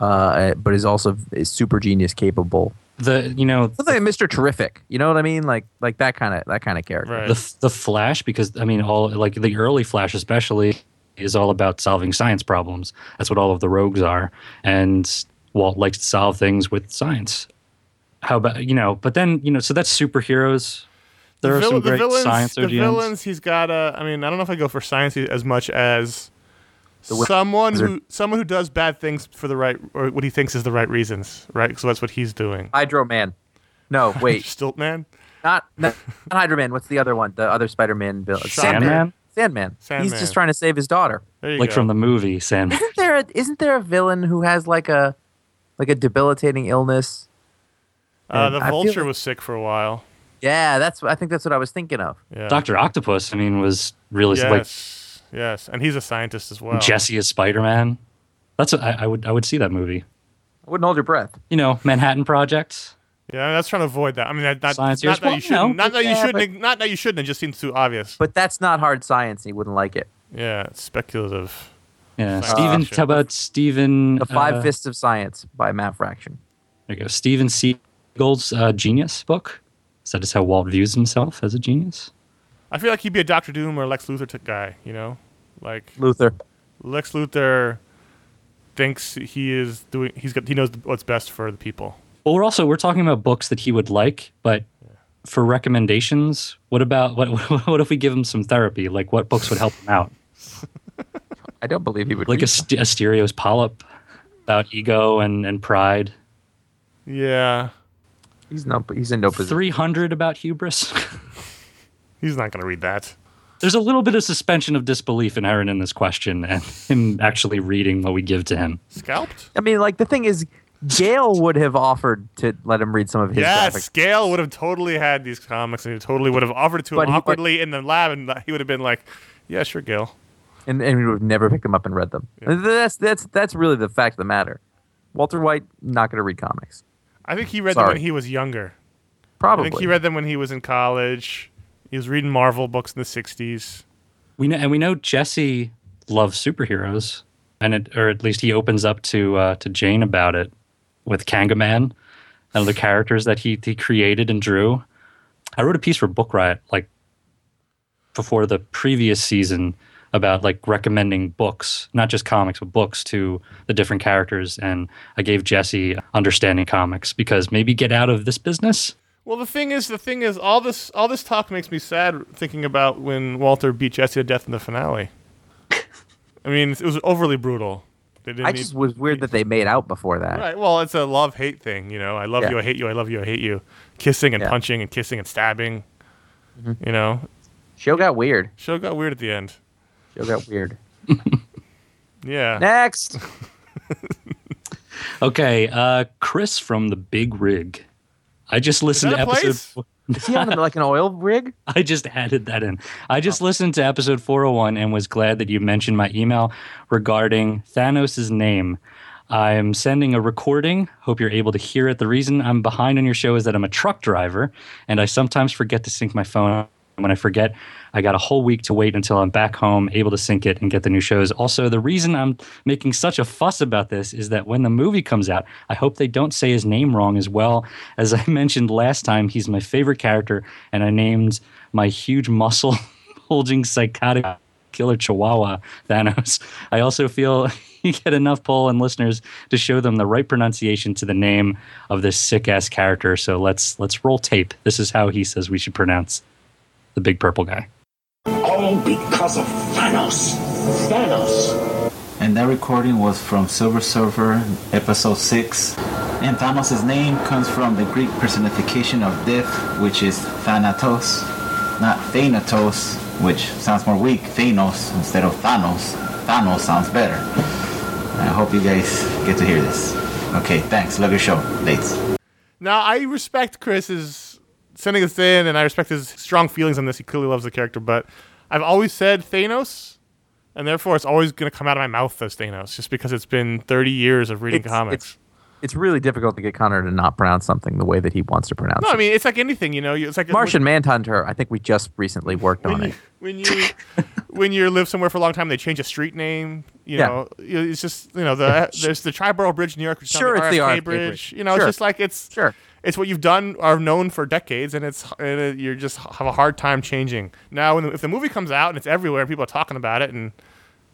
A: Uh, but is also is super genius capable.
C: The you know
A: Something like Mr. Terrific. You know what I mean? Like like that kind of that kind of character.
B: Right.
C: the the Flash because I mean all like the early Flash especially is all about solving science problems. That's what all of the rogues are, and Walt likes to solve things with science. How about you know? But then you know, so that's superheroes. There are
B: vil-
C: some great science
B: the
C: OGNs.
B: villains he's got a i mean i don't know if i go for science as much as
A: wi-
B: someone who someone who does bad things for the right or what he thinks is the right reasons right so that's what he's doing
A: Hydro Man. No, wait,
B: stilt man
A: not, not not Hydro Man. What's the other one? The other Spider-Man villain.
C: Sandman,
A: Sandman. He's just trying to save his daughter.
C: like
B: go.
C: from the movie Sandman.
A: Isn't there a, isn't there a villain who has like a like a debilitating illness?
B: uh, the
A: I
B: vulture
A: like-
B: was sick for a while
A: Yeah, that's I think that's what I was thinking of.
B: yeah
C: Doctor Octopus. I mean, was really like
B: yes yes and he's a scientist as well
C: Jesse is Spider Man. That's a, I, I would I would see that movie.
A: I wouldn't hold your breath.
C: You know, Manhattan Project.
B: yeah that's trying to avoid that i mean that, that,
C: Science
B: not that
C: Well,
B: you
C: you
B: shouldn't
C: know,
B: not that you
A: yeah,
B: shouldn't not that you shouldn't it just seems too obvious
A: But that's not hard science. He wouldn't like it.
B: yeah it's speculative
C: Yeah,
B: Science
C: Stephen.
B: fiction.
C: How about Stephen?
A: The Five
C: uh,
A: Fists of Science by Matt Fraction.
C: There you go. Stephen Seagle's uh, Genius book. So that is how Walt views himself as a genius.
B: I feel like he'd be a dr doom or lex luthor t- guy you know like
A: Luther.
B: Lex Luthor thinks he is doing. He's got. He knows what's best for the people.
C: Well, we're also we're talking about books that he would like, but for recommendations, what about what? What if we give him some therapy? Like, what books would help him out?
A: I don't believe he would.
C: Like a st- Asterios Polyp about ego and and pride.
B: Yeah,
A: them. He's no. He's in no position.
C: Three hundred about hubris.
B: he's not going to read that.
C: There's a little bit of suspension of disbelief inherent in this question, and him actually reading what we give to him.
B: Scalped.
A: I mean, like the thing is, Gale would have offered to let him read some of his
B: Yes,
A: graphics.
B: Scale would have totally had these comics, and he totally would have offered it to
A: But
B: him
A: he-
B: awkwardly in the lab, and he would have been like, "Yeah, sure, Gale."
A: and, and he would have never picked them up and read them. And That's that's that's really the fact of the matter. Walter White not going to read comics.
B: I think he read them when he was younger.
A: Probably.
B: I think he read them when he was in college. He was reading Marvel books in the '60s.
C: We know, and we know Jesse loves superheroes, and it, or at least he opens up to uh, to Jane about it with Kangaman and the characters that he he created and drew. I wrote a piece for Book Riot like before the previous season about like recommending books, not just comics, but books to the different characters. And I gave Jesse understanding comics because maybe get out of this business.
B: Well, the thing is, the thing is, all this all this talk makes me sad thinking about when Walter beat Jesse to death in the finale. I mean, it was overly brutal. They didn't
A: I
B: need-
A: just was weird that they made out before that.
B: right. Well, it's a love hate thing, you know. I love
A: Yeah.
B: you, I hate you, I love you, I hate you. Kissing and
A: Yeah.
B: punching and kissing and stabbing. You know,
A: Show got weird.
B: show got weird at the end.
A: Show got weird.
B: Yeah.
A: Next.
C: Okay, uh, Chris from the Big Rig. I just listened to
B: a place?
C: episode.
A: Is he on like an oil rig?
C: I just added that in. I just listened to episode 401 and was glad that you mentioned my email regarding Thanos' name. I'm sending a recording. Hope you're able to hear it. The reason I'm behind on your show is that I'm a truck driver and I sometimes forget to sync my phone. When I forget, I got a whole week to wait until I'm back home, able to sync it and get the new shows. Also, the reason I'm making such a fuss about this is that when the movie comes out, I hope they don't say his name wrong as well. As I mentioned last time, he's my favorite character, and I named my huge muscle bulging psychotic killer chihuahua Thanos. I also feel you get enough poll and listeners to show them the right pronunciation to the name of this sick ass character. So let's let's roll tape. This is how he says we should pronounce the big purple guy.
E: All all because of Thanos. Thanos.
F: And that recording was from Silver Surfer, episode 6. And Thanos' name comes from the Greek personification of death, which is Thanatos, not Thanatos, which sounds more weak, Thanos instead of Thanos. Thanos sounds better. I hope you guys get to hear this. Okay, thanks. Love your show. Lates.
B: Now I respect Chris's sending us in, and I respect his strong feelings on this. He clearly loves the character, but I've always said Thanos, and therefore it's always going to come out of my mouth as Thanos, just because it's been 30 years of reading
A: It's-
B: comics.
A: it's- It's really difficult to get Conor to not pronounce something the way that he wants to pronounce it.
B: no, I mean it's like anything, you know. It's like
A: Martian Manhunter, I think we just recently worked on
B: you,
A: it.
B: when you when you live somewhere for a long time, they change a street name. You
A: Yeah.
B: know, it's just you know the there's the Triborough Bridge in New York, which
A: Sure, it's the
B: RFK
A: RFK
B: Bridge.
A: Bridge.
B: You know,
A: Sure.
B: it's just like it's
A: Sure.
B: It's what you've done are known for decades, and it's and it, you're just have a hard time changing. Now, when the, if the movie comes out and it's everywhere, and people are talking about it, and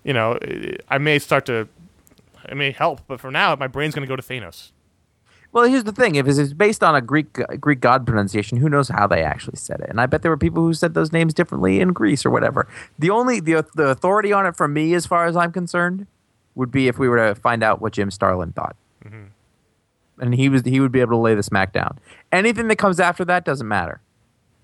B: you know, it, I may start to, it may help, but for now, my brain's going to go to Thanos.
A: Well, here's the thing: if it's based on a Greek uh, Greek god pronunciation, who knows how they actually said it? And I bet there were people who said those names differently in Greece or whatever. The only the the authority on it for me, as far as I'm concerned, would be if we were to find out what Jim Starlin thought, mm-hmm. And he was he would be able to lay the smack down. Anything that comes after that doesn't matter.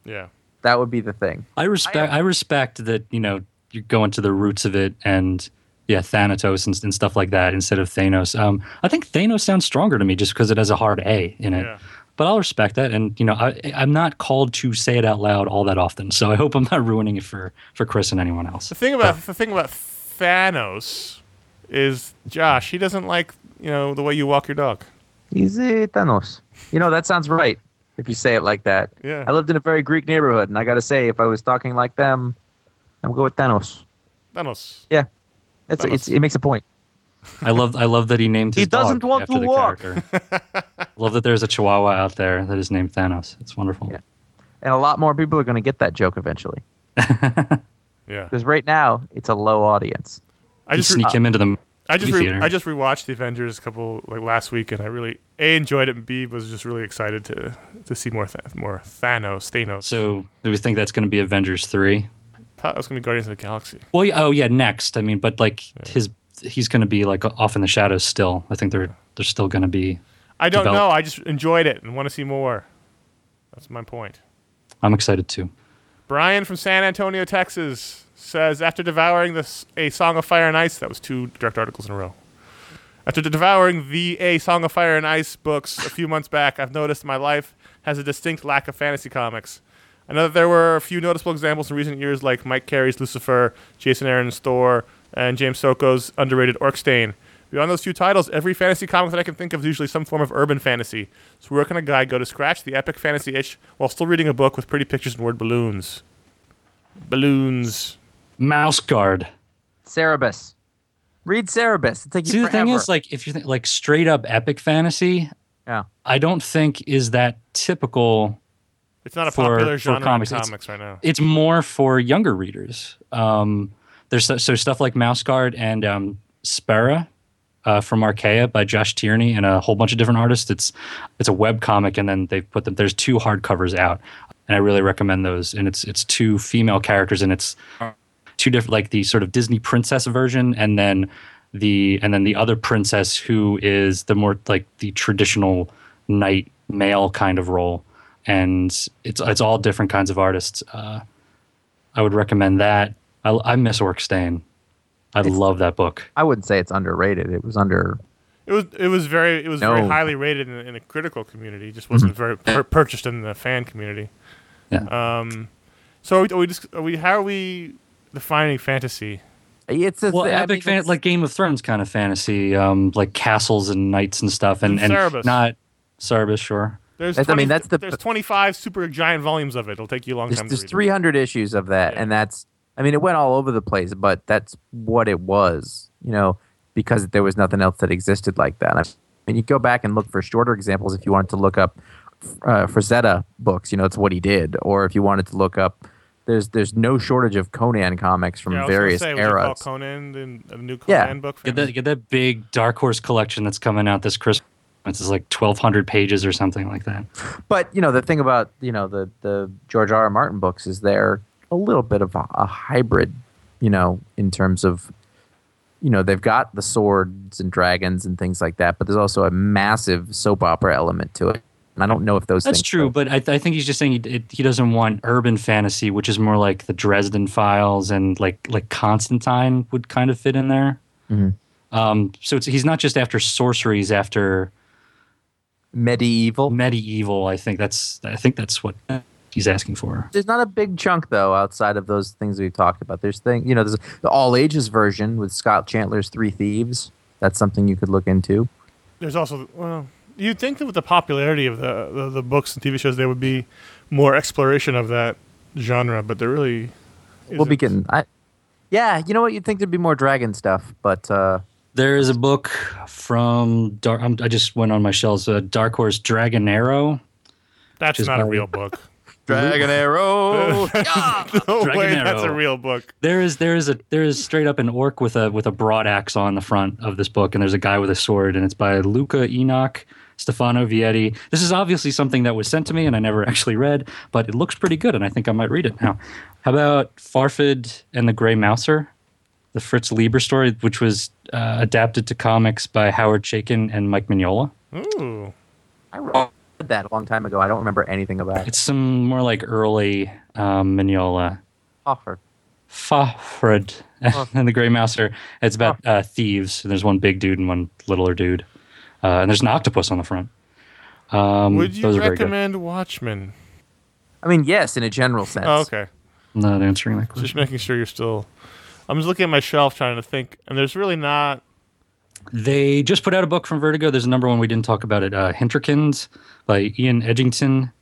B: Yeah.
A: That would be the thing.
C: I respect. I, respect that you know you're going to the roots of it, and yeah, Thanatos and, and stuff like that instead of Thanos. Um, I think Thanos sounds stronger to me just because it has a hard A in it.
B: Yeah.
C: But I'll respect that, and you know, I, I'm not called to say it out loud all that often, so I hope I'm not ruining it for for Chris and anyone else.
B: The thing about the thing about Thanos is Josh. He doesn't like you know the way you walk your dog.
A: He's uh, Thanos. You know that sounds right if you say it like that.
B: Yeah.
A: I lived in a very Greek neighborhood, and I got to say, if I was talking like them, I'm go with Thanos.
B: Thanos.
A: Yeah, it's,
B: Thanos.
A: it's it makes a point.
C: I love I love that he named his
A: He doesn't
C: dog
A: want
C: after
A: to
C: the
A: walk.
C: character. love that there's a Chihuahua out there that is named Thanos. It's wonderful.
A: Yeah. And a lot more people are going to get that joke eventually.
B: Yeah.
A: Because right now, it's a low audience.
B: I
C: You
B: just re-
C: sneak him into the
B: I just re-
C: theater.
B: I just rewatched the Avengers a couple like last week, and I really a enjoyed it, and b was just really excited to to see more th- more Thanos. Thanos.
C: So do we think that's going to be Avengers three?
B: thought it was gonna be Guardians of the Galaxy.
C: Well, yeah, oh yeah, next. I mean, but like his he's going to be like off in the shadows still. I think they're they're still going to be.
B: I don't
C: Develop-
B: know. I just enjoyed it and want to see more. That's my point.
C: I'm excited too.
B: Brian from San Antonio, Texas, says after devouring this A Song of Fire and Ice, that was two direct articles in a row. After devouring the A Song of Fire and Ice books a few months back, I've noticed my life has a distinct lack of fantasy comics. I know that there were a few noticeable examples in recent years, like Mike Carey's Lucifer, Jason Aaron's Thor, and James Stokoe's underrated Orc Stain. Beyond those few titles, every fantasy comic that I can think of is usually some form of urban fantasy. So where can a guy go to scratch the epic fantasy itch while still reading a book with pretty pictures and word balloons? Balloons.
C: Mouse Guard.
A: Cerebus. Read Cerebus. It'll take you
C: See, the thing is, like, if you think like straight up epic fantasy,
A: yeah.
C: I don't think is that typical.
B: It's not a
C: For-
B: popular
C: for
B: genre in
C: comics.
B: comics,
C: It's-
B: right now.
C: It's more for younger readers. Um, there's so, so stuff like Mouse Guard and um, Spera uh, from Archaia by Josh Tierney and a whole bunch of different artists. It's it's a web comic, and then they've put them. There's two hardcovers out, and I really recommend those. And it's it's two female characters, and it's two different, like the sort of Disney princess version, and then the and then the other princess who is the more like the traditional knight male kind of role, and it's it's all different kinds of artists. Uh, I would recommend that. I, I miss Orc Stain. I love that book.
A: I wouldn't say it's underrated. It was under.
B: It was it was very it was very highly rated in, in the critical community. It just wasn't very pur- purchased in the fan community.
C: Yeah.
B: Um, so are we, are we just are we how are we defining fantasy?
A: It's a,
C: well,
A: I
C: epic
A: mean,
C: fan, like Game of Thrones kind of fantasy, um, like castles and knights and stuff, and and
B: Cerebus.
C: not Cerebus, sure.
B: There's
A: That's- I mean, that's the-
B: there's 25 super giant volumes of it. It'll take you a long
A: There's,
B: time
A: there's
B: to read.
A: 300 issues of that,
B: Yeah.
A: and that's. I mean, it went all over the place, but that's what it was. You know, because there was nothing else that existed like that. I mean, you go back and look for shorter examples if you wanted to look up uh, Frazetta books. You know, it's what he did, or if you wanted to look up. There's there's no shortage of Conan comics from
B: Yeah, I was gonna
A: various
B: say, would you call
A: eras.
B: Conan the, the new
A: Yeah.
B: Conan book.
C: Get
B: fan?
C: that get that big Dark Horse collection that's coming out this Christmas. It's like twelve hundred pages or something like that.
A: But you know, the thing about you know the the George R. R. Martin books is they're a little bit of a, a hybrid, you know, in terms of, you know, they've got the swords and dragons and things like that, but there's also a massive soap opera element to it. And I don't know if those
C: That's
A: things
C: true,
A: go-
C: but I, I think he's just saying he, it, he doesn't want urban fantasy, which is more like the Dresden Files and like like Constantine would kind of fit in there.
A: Mhm.
C: Um, so it's, he's not just after sorceries, after
A: medieval.
C: medieval. I think that's I think that's what he's asking for.
A: There's not a big chunk though outside of those things we've talked about. There's thing, you know, there's the all ages version with Scott Chantler's Three Thieves. That's something you could look into.
B: There's also well, you'd think that with the popularity of the, the the books and TV shows, there would be more exploration of that genre, but there really.
A: We'll be getting. I, yeah, you know what? You'd think there'd be more dragon stuff, but uh,
C: There is a book from Dark. I'm, I just went on my shelves. Uh, Dark Horse Dragonero.
B: That's
C: Just
B: not a real book.
A: Dragon Arrow.
B: no
C: Dragon
B: way, that's a real book.
C: There is there is a there is straight up an orc with a with a broad axe on the front of this book, and there's a guy with a sword, and it's by Luca Enoch, Stefano Vietti. This is obviously something that was sent to me, and I never actually read, but it looks pretty good, and I think I might read it now. How about Fafhrd and the Gray Mouser, the Fritz Leiber story, which was uh, adapted to comics by Howard Chaykin and Mike Mignola.
B: Ooh,
A: I read that a long time ago. I don't remember anything about it.
C: It's some more like early um, Mignola.
A: Offer.
C: Fafhrd and the Grey Mouser. It's about uh, thieves. There's one big dude and one littler dude. Uh, and there's an octopus on the front. Um,
B: would you
C: those are very good.
B: recommend Watchmen?
A: I mean, yes, in a general sense.
B: Oh, okay,
C: I'm not answering that question.
B: just making sure you're still. I'm just looking at my shelf trying to think, and there's really not.
C: They just put out a book from Vertigo. There's a number one we didn't talk about it. Uh, Hinterkind by Ian Edginton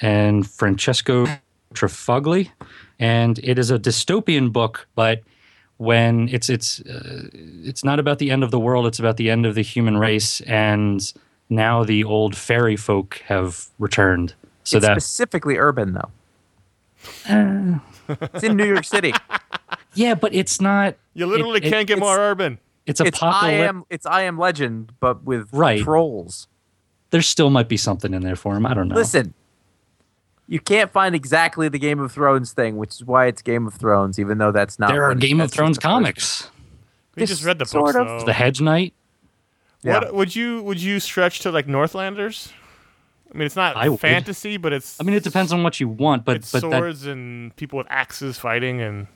C: and Francesco Trifogli, and it is a dystopian book, but when it's it's uh, it's not about the end of the world. It's about the end of the human race, and now the old fairy folk have returned. So
A: it's
C: that
A: specifically urban though. it's in New York City.
C: yeah, but it's not.
B: You literally
C: it-
B: can't get more urban.
C: It's
A: It's I
C: apocalyptic.
A: am. It's I am Legend, but with
C: Right.
A: trolls.
C: There still might be something in there for him. I don't know.
A: Listen, you can't find exactly the Game of Thrones thing, which is why it's Game of Thrones, even though that's not.
C: there are Game of Thrones
A: just the first-
C: comics.
B: We just
A: This
B: read the
A: sort
B: books,
A: of-
B: though.
C: The Hedge Knight.
A: Yeah.
B: What would you would you stretch to like Northlanders? I mean, it's not
C: I would.
B: fantasy, but it's.
C: I mean, it depends on what you want, but
B: it's
C: but that,
B: swords and people with axes fighting and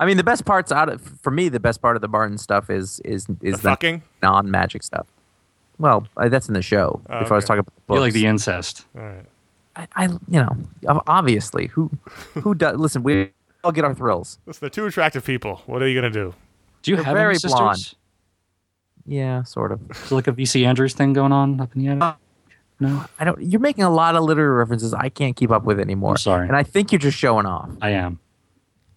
A: I mean, the best parts out of for me, the best part of the Martin stuff is is is
B: the
A: the
B: fucking.
A: non magic stuff. Well, uh, that's in the show.
B: Oh,
A: if I was talking about the
C: you like the incest.
B: All right.
A: I, I, you know, obviously, who who does? Listen, we all get our thrills.
B: Listen, they're two attractive people. What are you gonna do?
C: Do you
A: They're
C: have
A: very
C: any sisters?
A: blonde. Yeah, sort of.
C: Is there like a VC Andrews thing going on up in the attic? Uh, no,
A: I don't. You're making a lot of literary references I can't keep up with anymore.
C: I'm sorry.
A: and I think you're just showing off.
C: I am.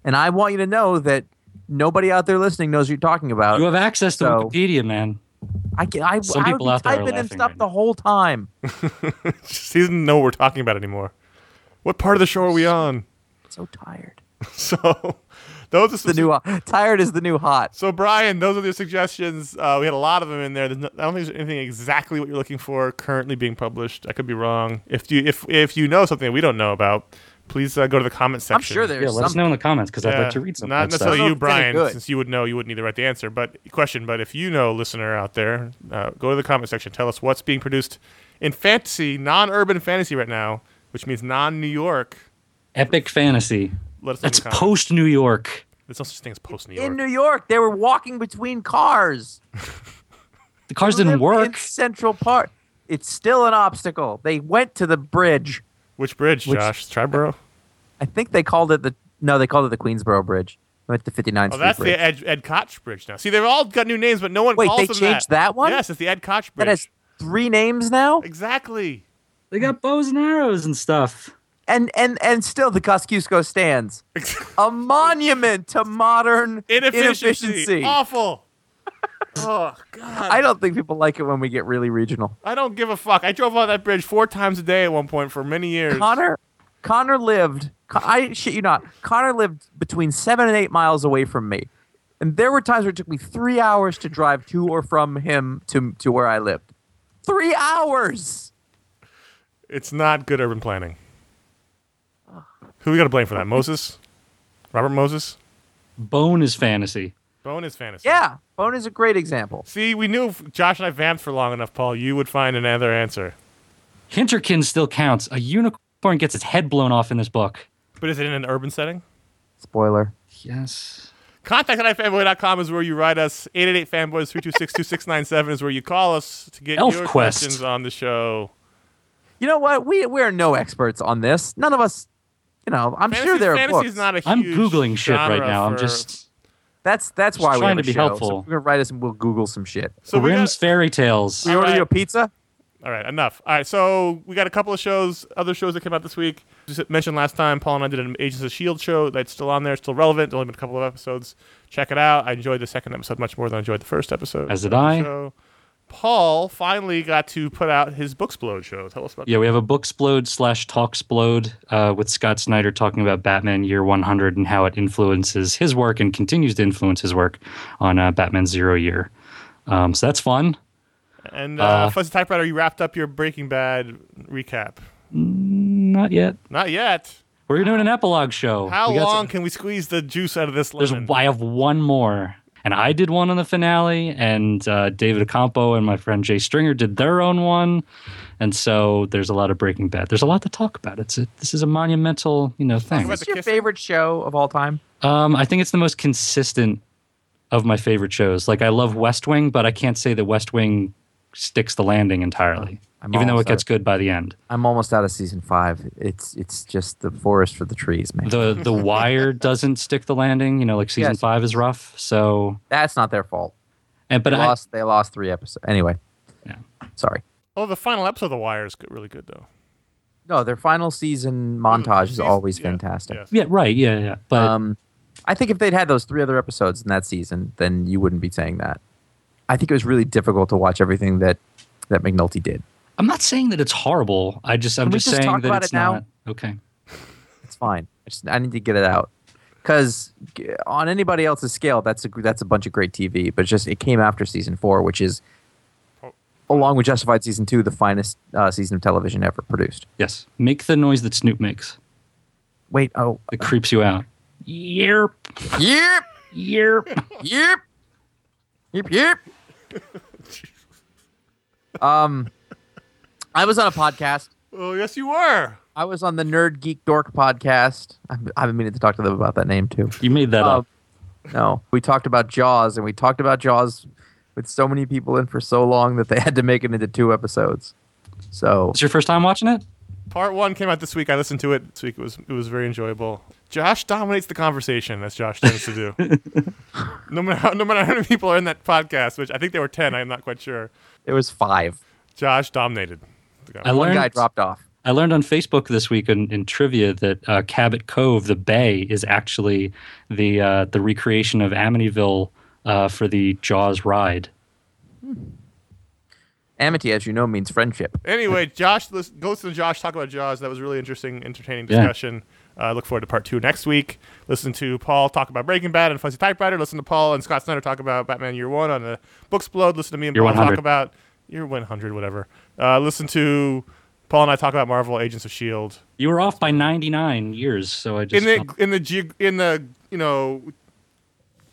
A: And I want you to know that nobody out there listening knows what you're talking about.
C: You have access to
A: so-
C: Wikipedia, man.
A: I can. I,
C: Some
A: I
C: people
A: would be
C: out there
A: typing in
C: laughing
A: stuff
C: right
A: the whole time.
B: Just, he doesn't know what we're talking about anymore. What part of the show are we on?
A: so tired.
B: So, those are
A: The new uh, tired is the new hot.
B: So Brian, those are the suggestions. Uh, we had a lot of them in there. No, I don't think there's anything exactly what you're looking for currently being published. I could be wrong. If you if if you know something we don't know about, please uh, go to the comment section.
A: I'm sure there's
C: Yeah, let us know in the comments because I'd
B: Yeah,
C: like to read some.
B: Not
C: of that
B: necessarily
C: stuff.
B: You,
A: don't know if it's any
B: Brian, since you would know, you wouldn't need to write the right answer. But question. But if you know, listener out there, uh, go to the comment section. Tell us what's being produced in fantasy, non-urban fantasy right now, which means non-New York.
C: Epic fantasy.
B: Let us know.
C: That's
B: in the
C: post New York.
B: There's no such thing as post New York.
A: In New York, they were walking between cars.
C: The cars didn't work.
A: in Central Park. It's still an obstacle. They went to the bridge.
B: Which bridge,
C: Which-
B: Josh? Triborough.
A: I think they called it the no, they called it the Queensboro Bridge. They went to 59th
B: Oh,
A: Street
B: that's
A: Bridge.
B: the Ed, Ed Koch Bridge now. See, they've all got new names, but no one
A: Wait,
B: calls
A: they
B: them
A: changed that one?
B: Yes, it's the Ed Koch Bridge.
A: that has three names now,
B: exactly.
C: They got bows and arrows and stuff.
A: and and and still the Kosciuszko stands, a monument to modern
B: Inefficiency.
A: inefficiency.
B: Awful. Oh God.
A: I don't think people like it when we get really regional.
B: I don't give a fuck. I drove on that bridge four times a day at one point for many years.
A: Conor, Conor lived. I shit you not. Conor lived between seven and eight miles away from me, and there were times where it took me three hours to drive to or from him to to where I lived. Three hours.
B: It's not good urban planning. Who we got to blame for that? Moses. Robert Moses.
C: Bone is fantasy.
B: Bone is fantasy.
A: Yeah, Bone is a great example.
B: See, we knew if Josh and I vamped for long enough, Paul, you would find another answer.
C: Hinterkind still counts. A unicorn gets its head blown off in this book.
B: But is it in an urban setting?
A: Spoiler.
C: Yes.
B: Contact at ifanboy.com is where you write us. 888 fanboys 326 2697 is where you call us to get
C: Elf
B: your
C: Quest.
B: questions on the show.
A: You know what? We we are no experts on this. None of us. You know, I'm
B: Fantasy,
A: sure there are
B: fantasy
A: books.
B: is not a
C: I'm googling shit right
B: genre
C: now. I'm
B: for-
C: just
A: that's that's why we're
C: trying
A: have
C: to
A: a
C: be
A: show.
C: helpful.
A: So we're gonna write us and we'll Google some shit.
B: So we
C: Grimm's
B: got,
C: fairy tales.
A: We order
B: right.
A: you a pizza.
B: all right, enough. All right, so we got a couple of shows, other shows that came out this week. Just mentioned last time, Paul and I did an Agents of Shield show that's still on there, still relevant. There's only been a couple of episodes. Check it out. I enjoyed the second episode much more than I enjoyed the first episode.
C: As did
B: of the
C: I.
B: show. Paul finally got to put out his Booksplode show. Tell us about
C: Yeah, we have a booksplode slash talksplode uh, with Scott Snyder talking about Batman Year 100 and how it influences his work and continues to influence his work on uh, Batman Zero Year. Um, so that's fun.
B: And uh,
C: Uh,
B: Fuzzy Typewriter, you wrapped up your Breaking Bad recap.
C: Not yet.
B: Not yet.
C: We're doing an epilogue show.
B: How long
C: some-
B: can we squeeze the juice out of this
C: There's
B: lemon?
C: I have one more, and I did one on the finale, and uh, David Accampo and my friend Jay Stringer did their own one, and so there's a lot of Breaking Bad. There's a lot to talk about. It's a, this is a monumental, you know, thing.
A: What's your favorite show of all time?
C: Um, I think it's the most consistent of my favorite shows. Like I love West Wing, but I can't say that West Wing sticks the landing entirely,
A: I'm
C: even though it gets
A: out.
C: good by the end.
A: I'm almost out of season five. It's it's just the forest for the trees, man.
C: The The Wire doesn't stick the landing. You know, like season
A: Yes.
C: five is rough. So,
A: That's not their fault.
C: and but
A: they
C: I,
A: lost they lost three episodes. Anyway.
C: Yeah.
A: Sorry.
B: oh, the final episode of The Wire is really good, though.
A: No, their final season montage is always
B: yeah,
A: fantastic.
B: yes.
C: yeah, right, yeah, yeah. But
A: Um, I think if they'd had those three other episodes in that season, then you wouldn't be saying that. I think it was really difficult to watch everything that that McNulty did.
C: I'm not saying that it's horrible. I just I'm just
A: just
C: saying that it's
A: it now?
C: not okay.
A: It's fine. I just I need to get it out because on anybody else's scale, that's a that's a bunch of great TV. But just it came after season four, which is along with Justified season two, the finest uh, season of television ever produced.
C: Yes, make the noise that Snoop makes.
A: Wait, oh,
C: It creeps you out. Yerp,
A: yep,
C: yerp.
A: yep, yep, yep. um, I was on a podcast.
B: Oh, yes, you were.
A: I was on the Nerd Geek Dork podcast. I've, I've been meaning to talk to them about that name too.
C: You made that
A: Um,
C: up.
A: No, we talked about Jaws, and we talked about Jaws with so many people in for so long that they had to make it into two episodes. So
C: It's your first time watching it?
B: Part one came out this week. I listened to it this week. It was it was very enjoyable. Josh dominates the conversation, as Josh tends to do. no matter how, no matter how many people are in that podcast, which I think there were ten. I'm not quite sure.
A: it was five.
B: Josh dominated. The
C: I
A: One
C: learned
A: guy dropped off.
C: I learned on Facebook this week in, in trivia that uh, Cabot Cove, the bay, is actually the uh, the recreation of Amityville uh, for the Jaws ride.
A: Amity, as you know, means friendship.
B: Anyway, Josh, listen, go listen to Josh talk about Jaws. That was a really interesting, entertaining
C: Yeah.
B: discussion. Uh, look forward to part two next week. Listen to Paul talk about Breaking Bad and Fuzzy Typewriter. Listen to Paul and Scott Snyder talk about Batman Year One on the Books Booksplode. Listen to me and
C: Year
B: Paul talk about Year 100, whatever. Uh, listen to Paul and I talk about Marvel Agents of Shield.
C: You were off by 99 years, so I just
B: in the in the ge- in the you know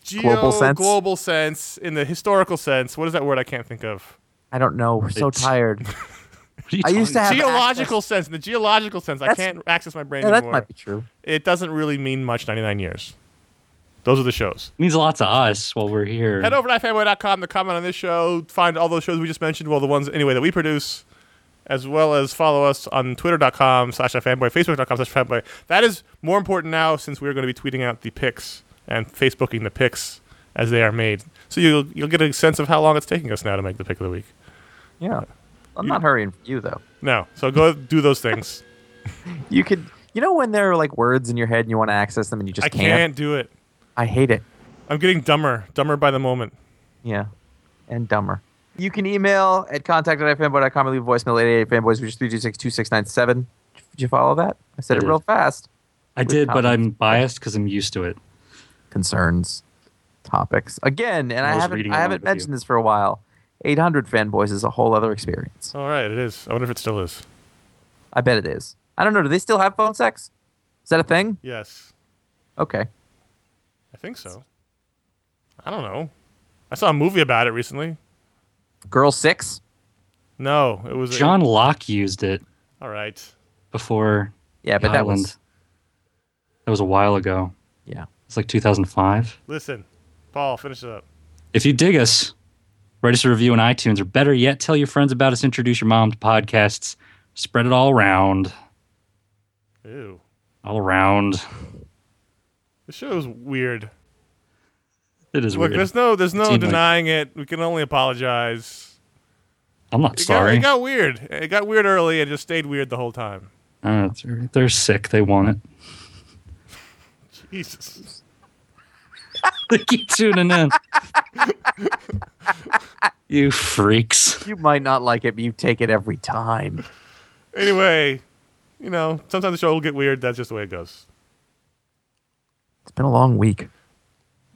B: geo,
A: Global sense?
B: global sense, in the historical sense. What is that word I can't think of?
A: I don't know. We're so
C: It's-
A: tired.
C: What are you
A: I used to
C: talking-
A: have
B: Geological
A: access-
B: sense. In the geological sense, I can't access my brain
A: Yeah, that
B: anymore.
A: might be true.
B: It doesn't really mean much. Ninety nine years. Those are the shows.
C: It means a lot to us while we're here.
B: Head over to ifanboy.com to comment on this show. Find all those shows we just mentioned. Well, the ones anyway that we produce, as well as follow us on twitter.com slash ifanboy, facebook.com slash fanboy. That is more important now since we're going to be tweeting out the pics and Facebooking the pics as they are made. So you'll you'll get a sense of how long it's taking us now to make the pick of the week.
A: Yeah. I'm not hurrying for you though.
B: No, so go do those things.
A: You could. You know when there are like words in your head and you want to access them and you just
B: I can't do it.
A: I hate it.
B: I'm getting dumber, dumber by the moment.
A: Yeah. And dumber. You can email at contact at fanboy.com or leave a voicemail at 88 fanboys, which is 326 2697. Did you follow that? I said
C: I
A: it
C: did.
A: real fast.
C: I did, but. I'm biased because I'm used to it.
A: Concerns, topics. Again, and I,
C: was
A: haven't I haven't
C: with you.
A: mentioned this for a while. 800 fanboys is a whole other experience.
B: All right, it is. I wonder if it still is.
A: I bet it is. I don't know. Do they still have phone sex? Is that a thing?
B: Yes.
A: Okay.
B: I think so. I don't know. I saw a movie about it recently.
A: Girl Six.
B: No, it was a-
C: John Locke used it
B: all right.
C: before
A: Yeah, but
C: the
A: that
C: Island.
A: was
C: That was a while ago.
A: yeah.
C: It's like 2005.
B: Listen, Paul, finish it up.
C: If you dig us, write us a review on iTunes, or better yet, tell your friends about us. Introduce your mom to podcasts. Spread it all around,
B: Ew.
C: all around.
B: The show is weird.
C: It is
B: Look,
C: weird.
B: there's no, there's no
C: Seemed like-
B: denying it. We can only apologize.
C: I'm not
B: It got,
C: sorry.
B: it got weird. It got weird early. It just stayed weird the whole time.
C: Uh, they're, they're sick. They want it.
B: Jesus.
C: They keep tuning in. you freaks.
A: You might not like it, but you take it every time.
B: Anyway, you know, sometimes the show will get weird. That's just the way it goes.
A: It's been a long week.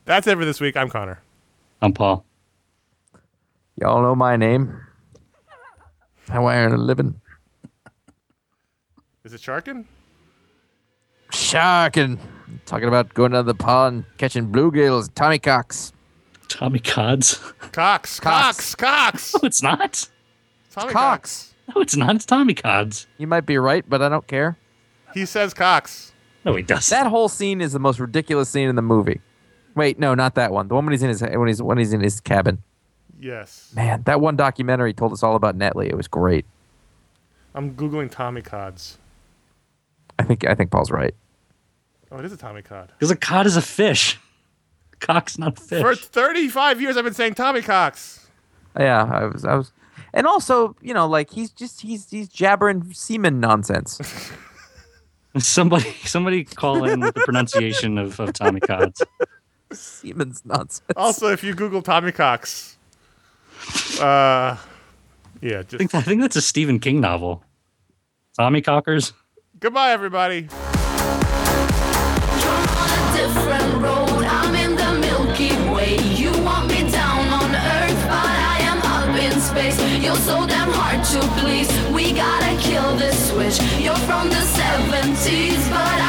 B: That's it for this week. I'm Conor.
C: I'm Paul.
A: Y'all know my name. How I earn a living.
B: Is it Sharkin?
A: Sharking. Talking about going down the pond, catching bluegills, Tommy Cox.
C: Tommy Cods.
B: Cox. Cox. Cox.
C: No, it's not.
B: Tommy
A: Cox.
C: No, it's not. It's Tommy Cods.
A: You might be right, but I don't care.
B: He says Cox.
C: No, he doesn't.
A: That whole scene is the most ridiculous scene in the movie. Wait, no, not that one. The one when he's in his when he's when he's in his cabin.
B: Yes.
A: Man, that one documentary told us all about Netley. It was great.
B: I'm googling Tommy Cods.
A: I think I think Paul's right.
B: Oh, it is a Tommy Cod.
C: Because a cod is a fish. Cock's not a fish.
B: For 35 years, I've been saying Tommy Cox.
A: Yeah, I was I was, and also you know like he's just he's he's jabbering semen nonsense.
C: Somebody, somebody call in with the pronunciation of, of Tommy Cox.
A: Semen's nonsense.
B: Also, if you Google Tommy Cox, uh, yeah,
C: I think, I think that's a Stephen King novel. Tommy Cockers.
B: goodbye, everybody.
G: different road. I'm in the Milky Way. You want me down on Earth, but I am up in space. You're so damn hard to please. We gotta kill this switch. You're from the 70s, but